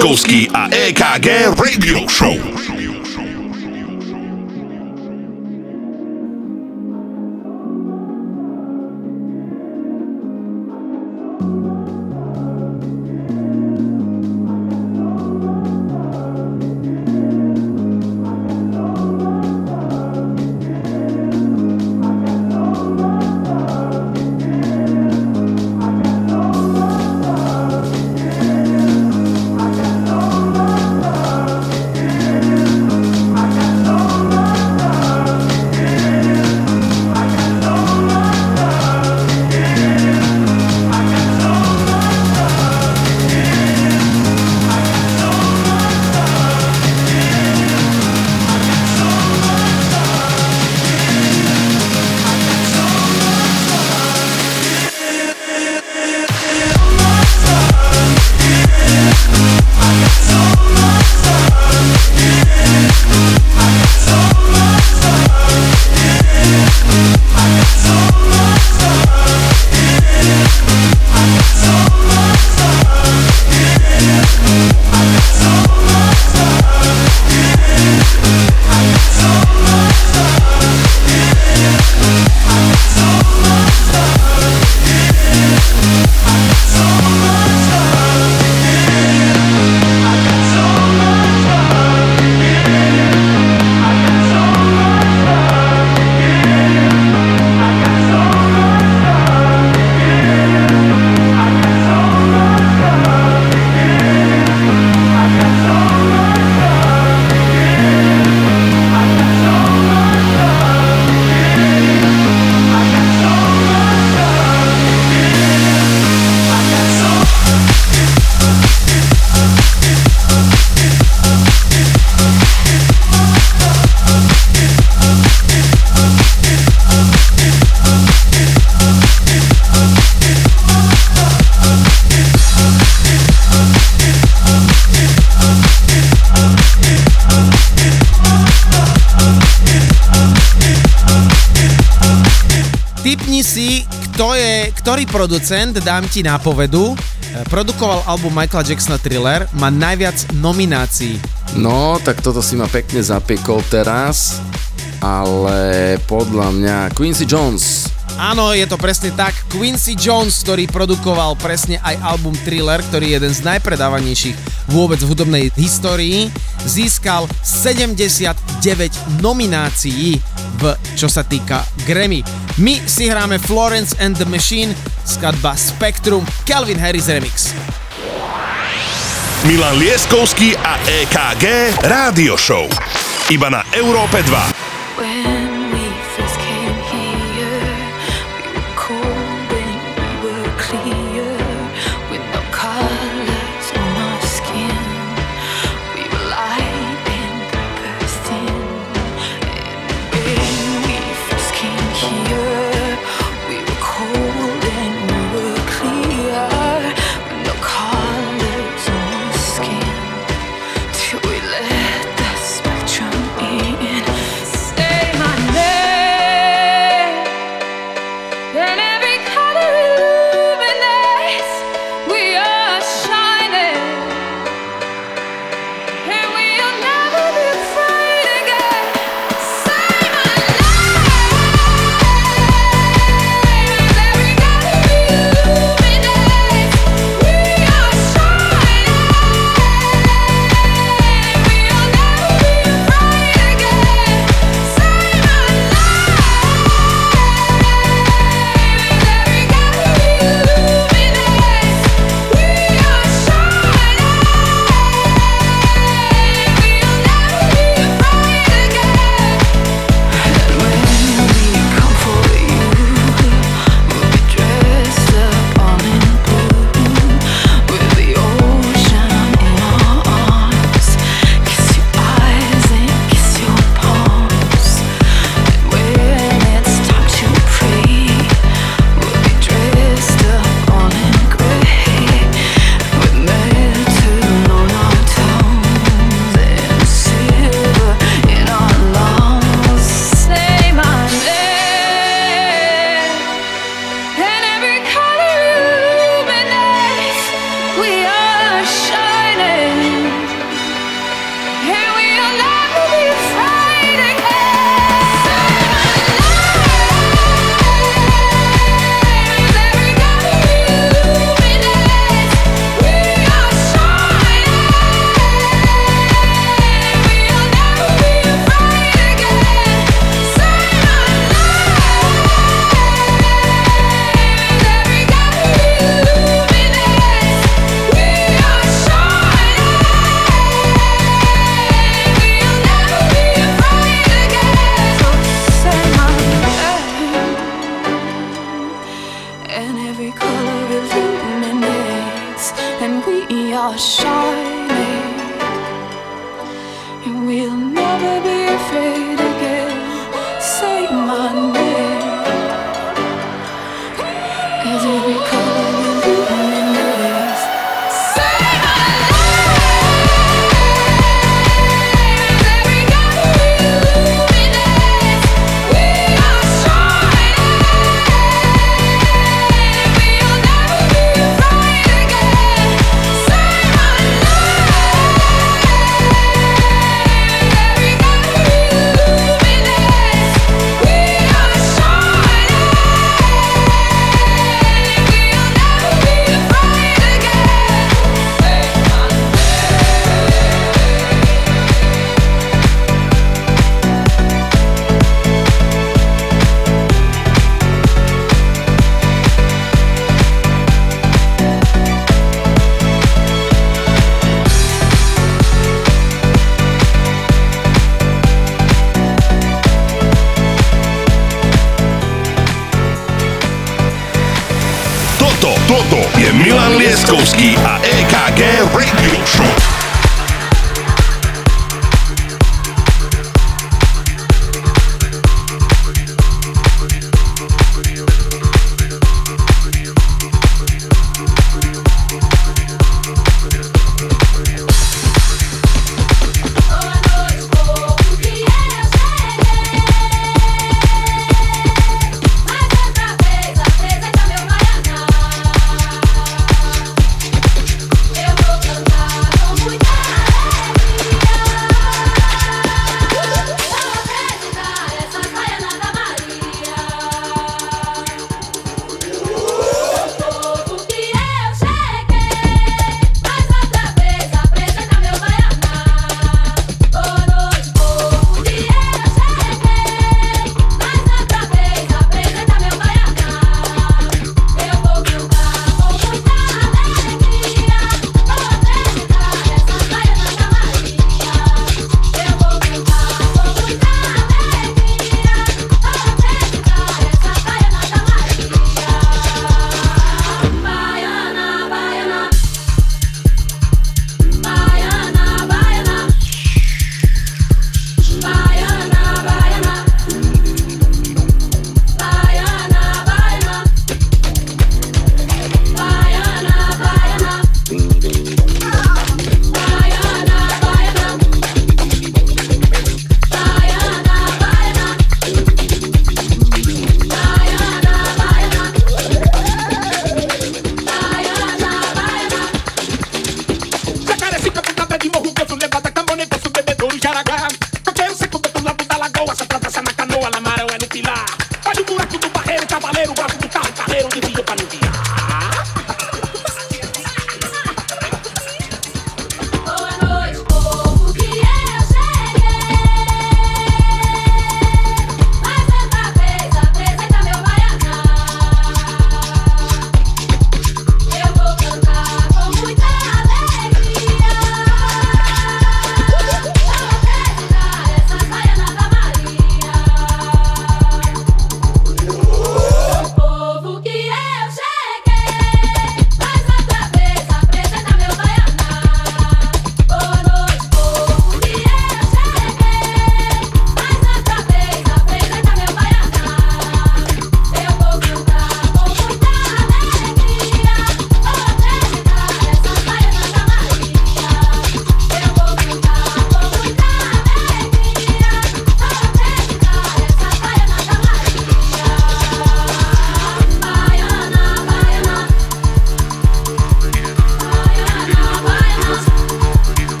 Milan producent, dám ti nápovedu, e, produkoval album Michaela Jacksona Thriller, má najviac nominácií. No, tak toto si ma pekne zapiekol teraz, ale podľa mňa Quincy Jones. Áno, je to presne tak. Quincy Jones, ktorý produkoval presne aj album Thriller, ktorý je jeden z najpredávanejších vôbec v hudobnej histórii, získal 79 nominácií v čo sa týka Grammy. My si hráme Florence and the Machine, skladba Spectrum, Calvin Harris Remix. Milan Lieskovský a EKG Rádio Show. Iba na Európe 2.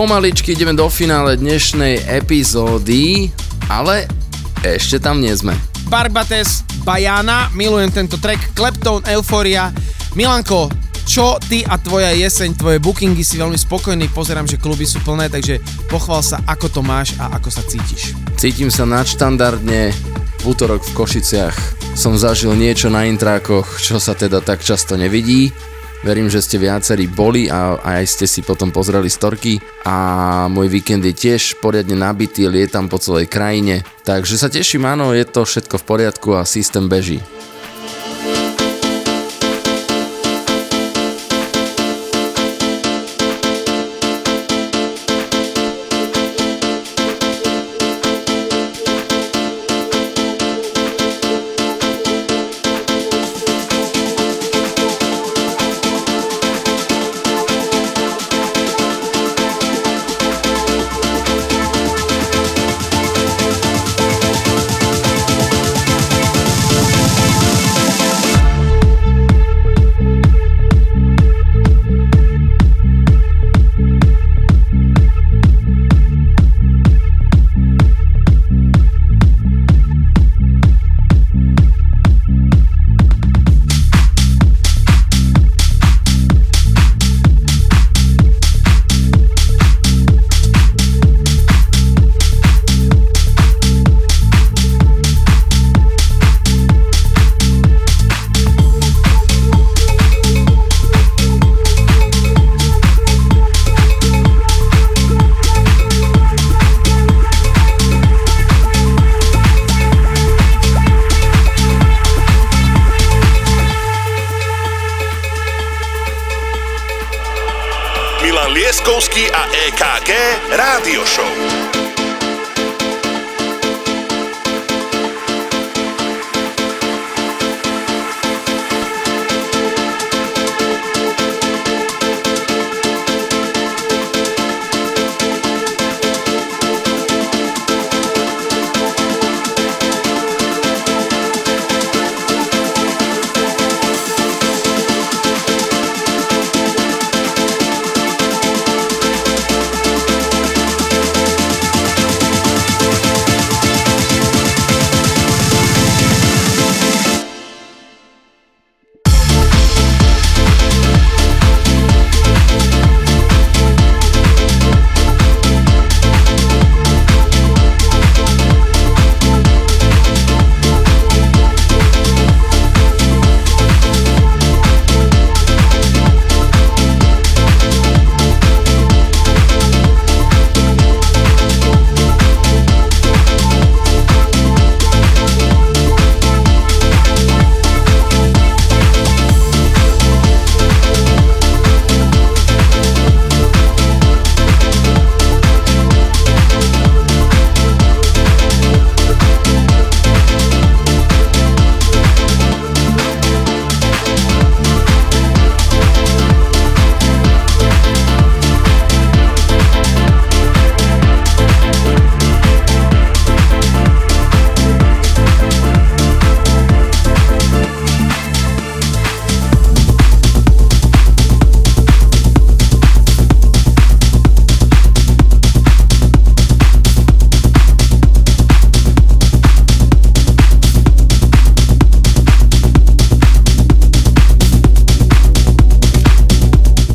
Pomaličky ideme do finále dnešnej epizódy, ale ešte tam nie sme. Barbates, Bajana, milujem tento track, Kleptone, Euphoria. Milanko, čo ty a tvoja jeseň, tvoje bookingy si veľmi spokojný, pozerám, že kluby sú plné, takže pochval sa, ako to máš a ako sa cítiš. Cítim sa nadštandardne, v útorok v Košiciach som zažil niečo na intrákoch, čo sa teda tak často nevidí. Verím, že ste viacerí boli a aj ste si potom pozreli storky a môj víkend je tiež poriadne nabitý, lietam po celej krajine, takže sa teším, áno, je to všetko v poriadku a systém beží.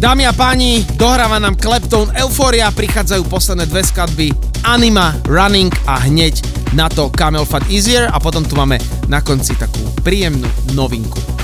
Dámy a páni, dohráva nám Kleptone Euphoria, prichádzajú posledné dve skladby Anima, Running a hneď na to Camel Fat Easier a potom tu máme na konci takú príjemnú novinku.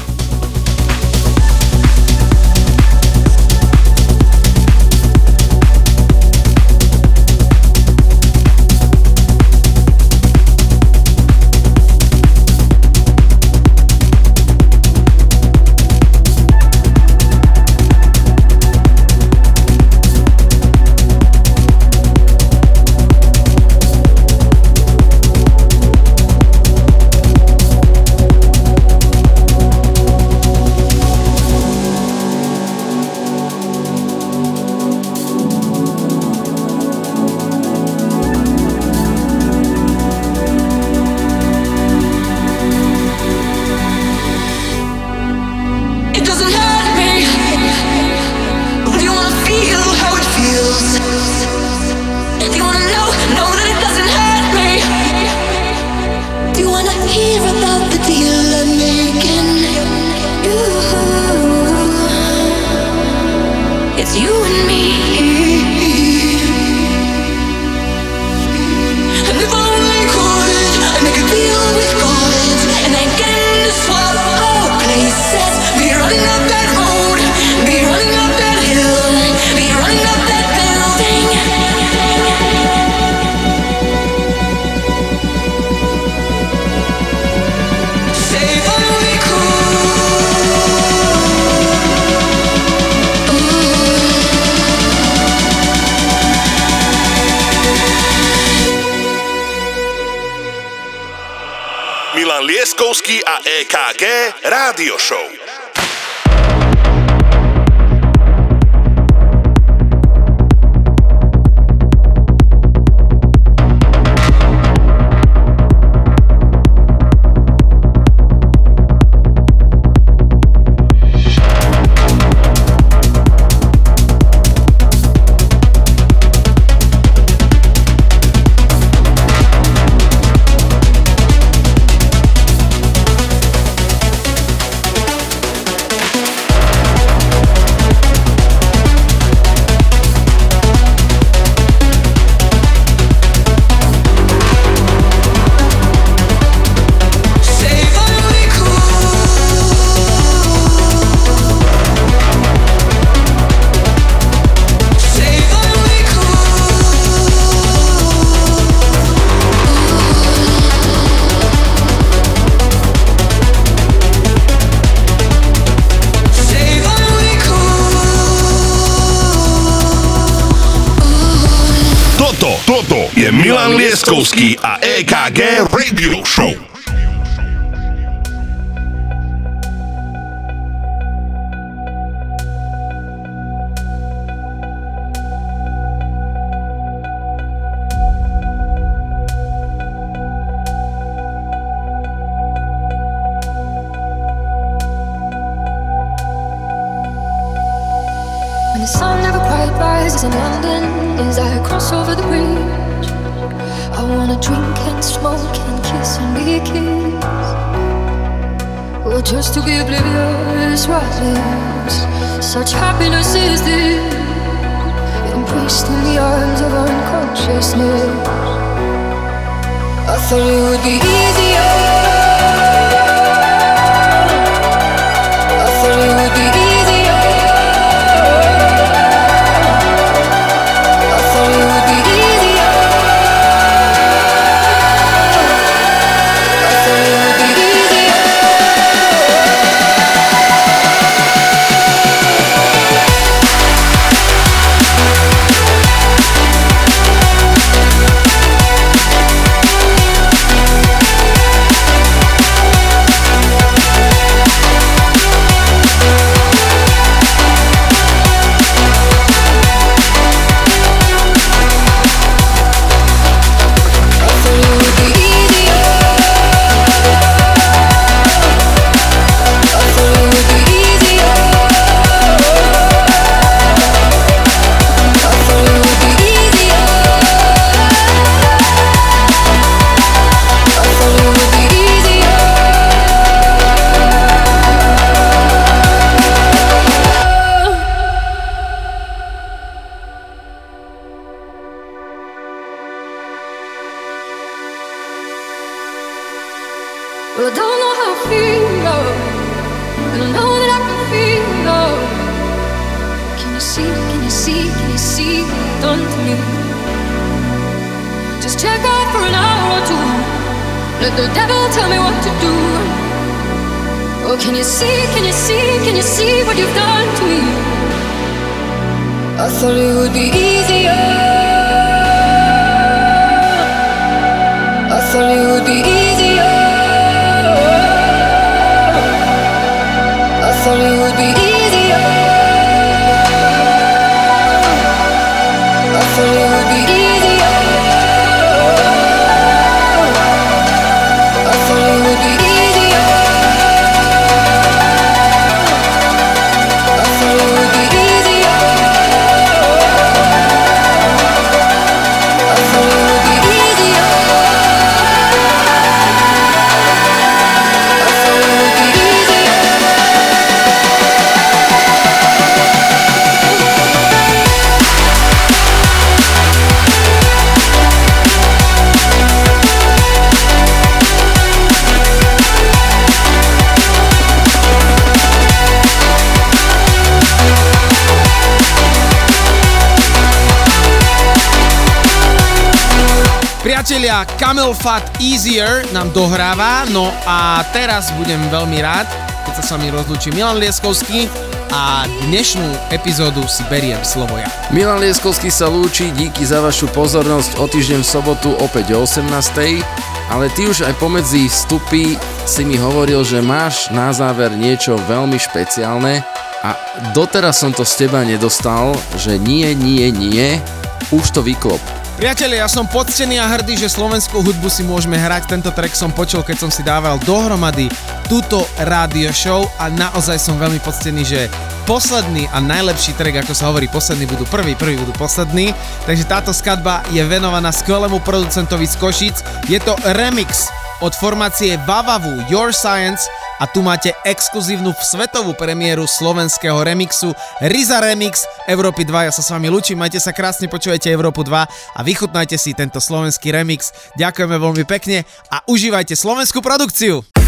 Rádio Show. Lieskovský a EKG Radio Let the devil tell me what to do. Oh, can you see, can you see, can you see what you've done to me? I thought it would be easier. I thought it would be easier. Priatelia, Camel Fat Easier nám dohráva, no a teraz budem veľmi rád, keď sa s vami rozlúči Milan Lieskovský a dnešnú epizódu si beriem slovo ja. Milan Lieskovský sa lúči, díky za vašu pozornosť o týždeň v sobotu opäť o 18. A ale ty už aj pomedzi vstupy si mi hovoril, že máš na záver niečo veľmi špeciálne a doteraz som to z teba nedostal, že nie, nie, nie, už to vyklop. Priatelia, ja som poctený a hrdý, že slovenskú hudbu si môžeme hrať. Tento track som počul, keď som si dával dohromady túto rádio show a naozaj som veľmi poctený, že posledný a najlepší track, ako sa hovorí, poslední budú prvý, prvý budú poslední. Takže táto skladba je venovaná skvelému producentovi z Košic. Je to remix od formácie Vavavu Your Science a tu máte exkluzívnu svetovú premiéru slovenského remixu Riza Remix Európy 2. Ja sa s vami ľúčim, majte sa krásne, počúvajte Európu 2 a vychutnajte si tento slovenský remix. Ďakujeme veľmi pekne a užívajte slovenskú produkciu.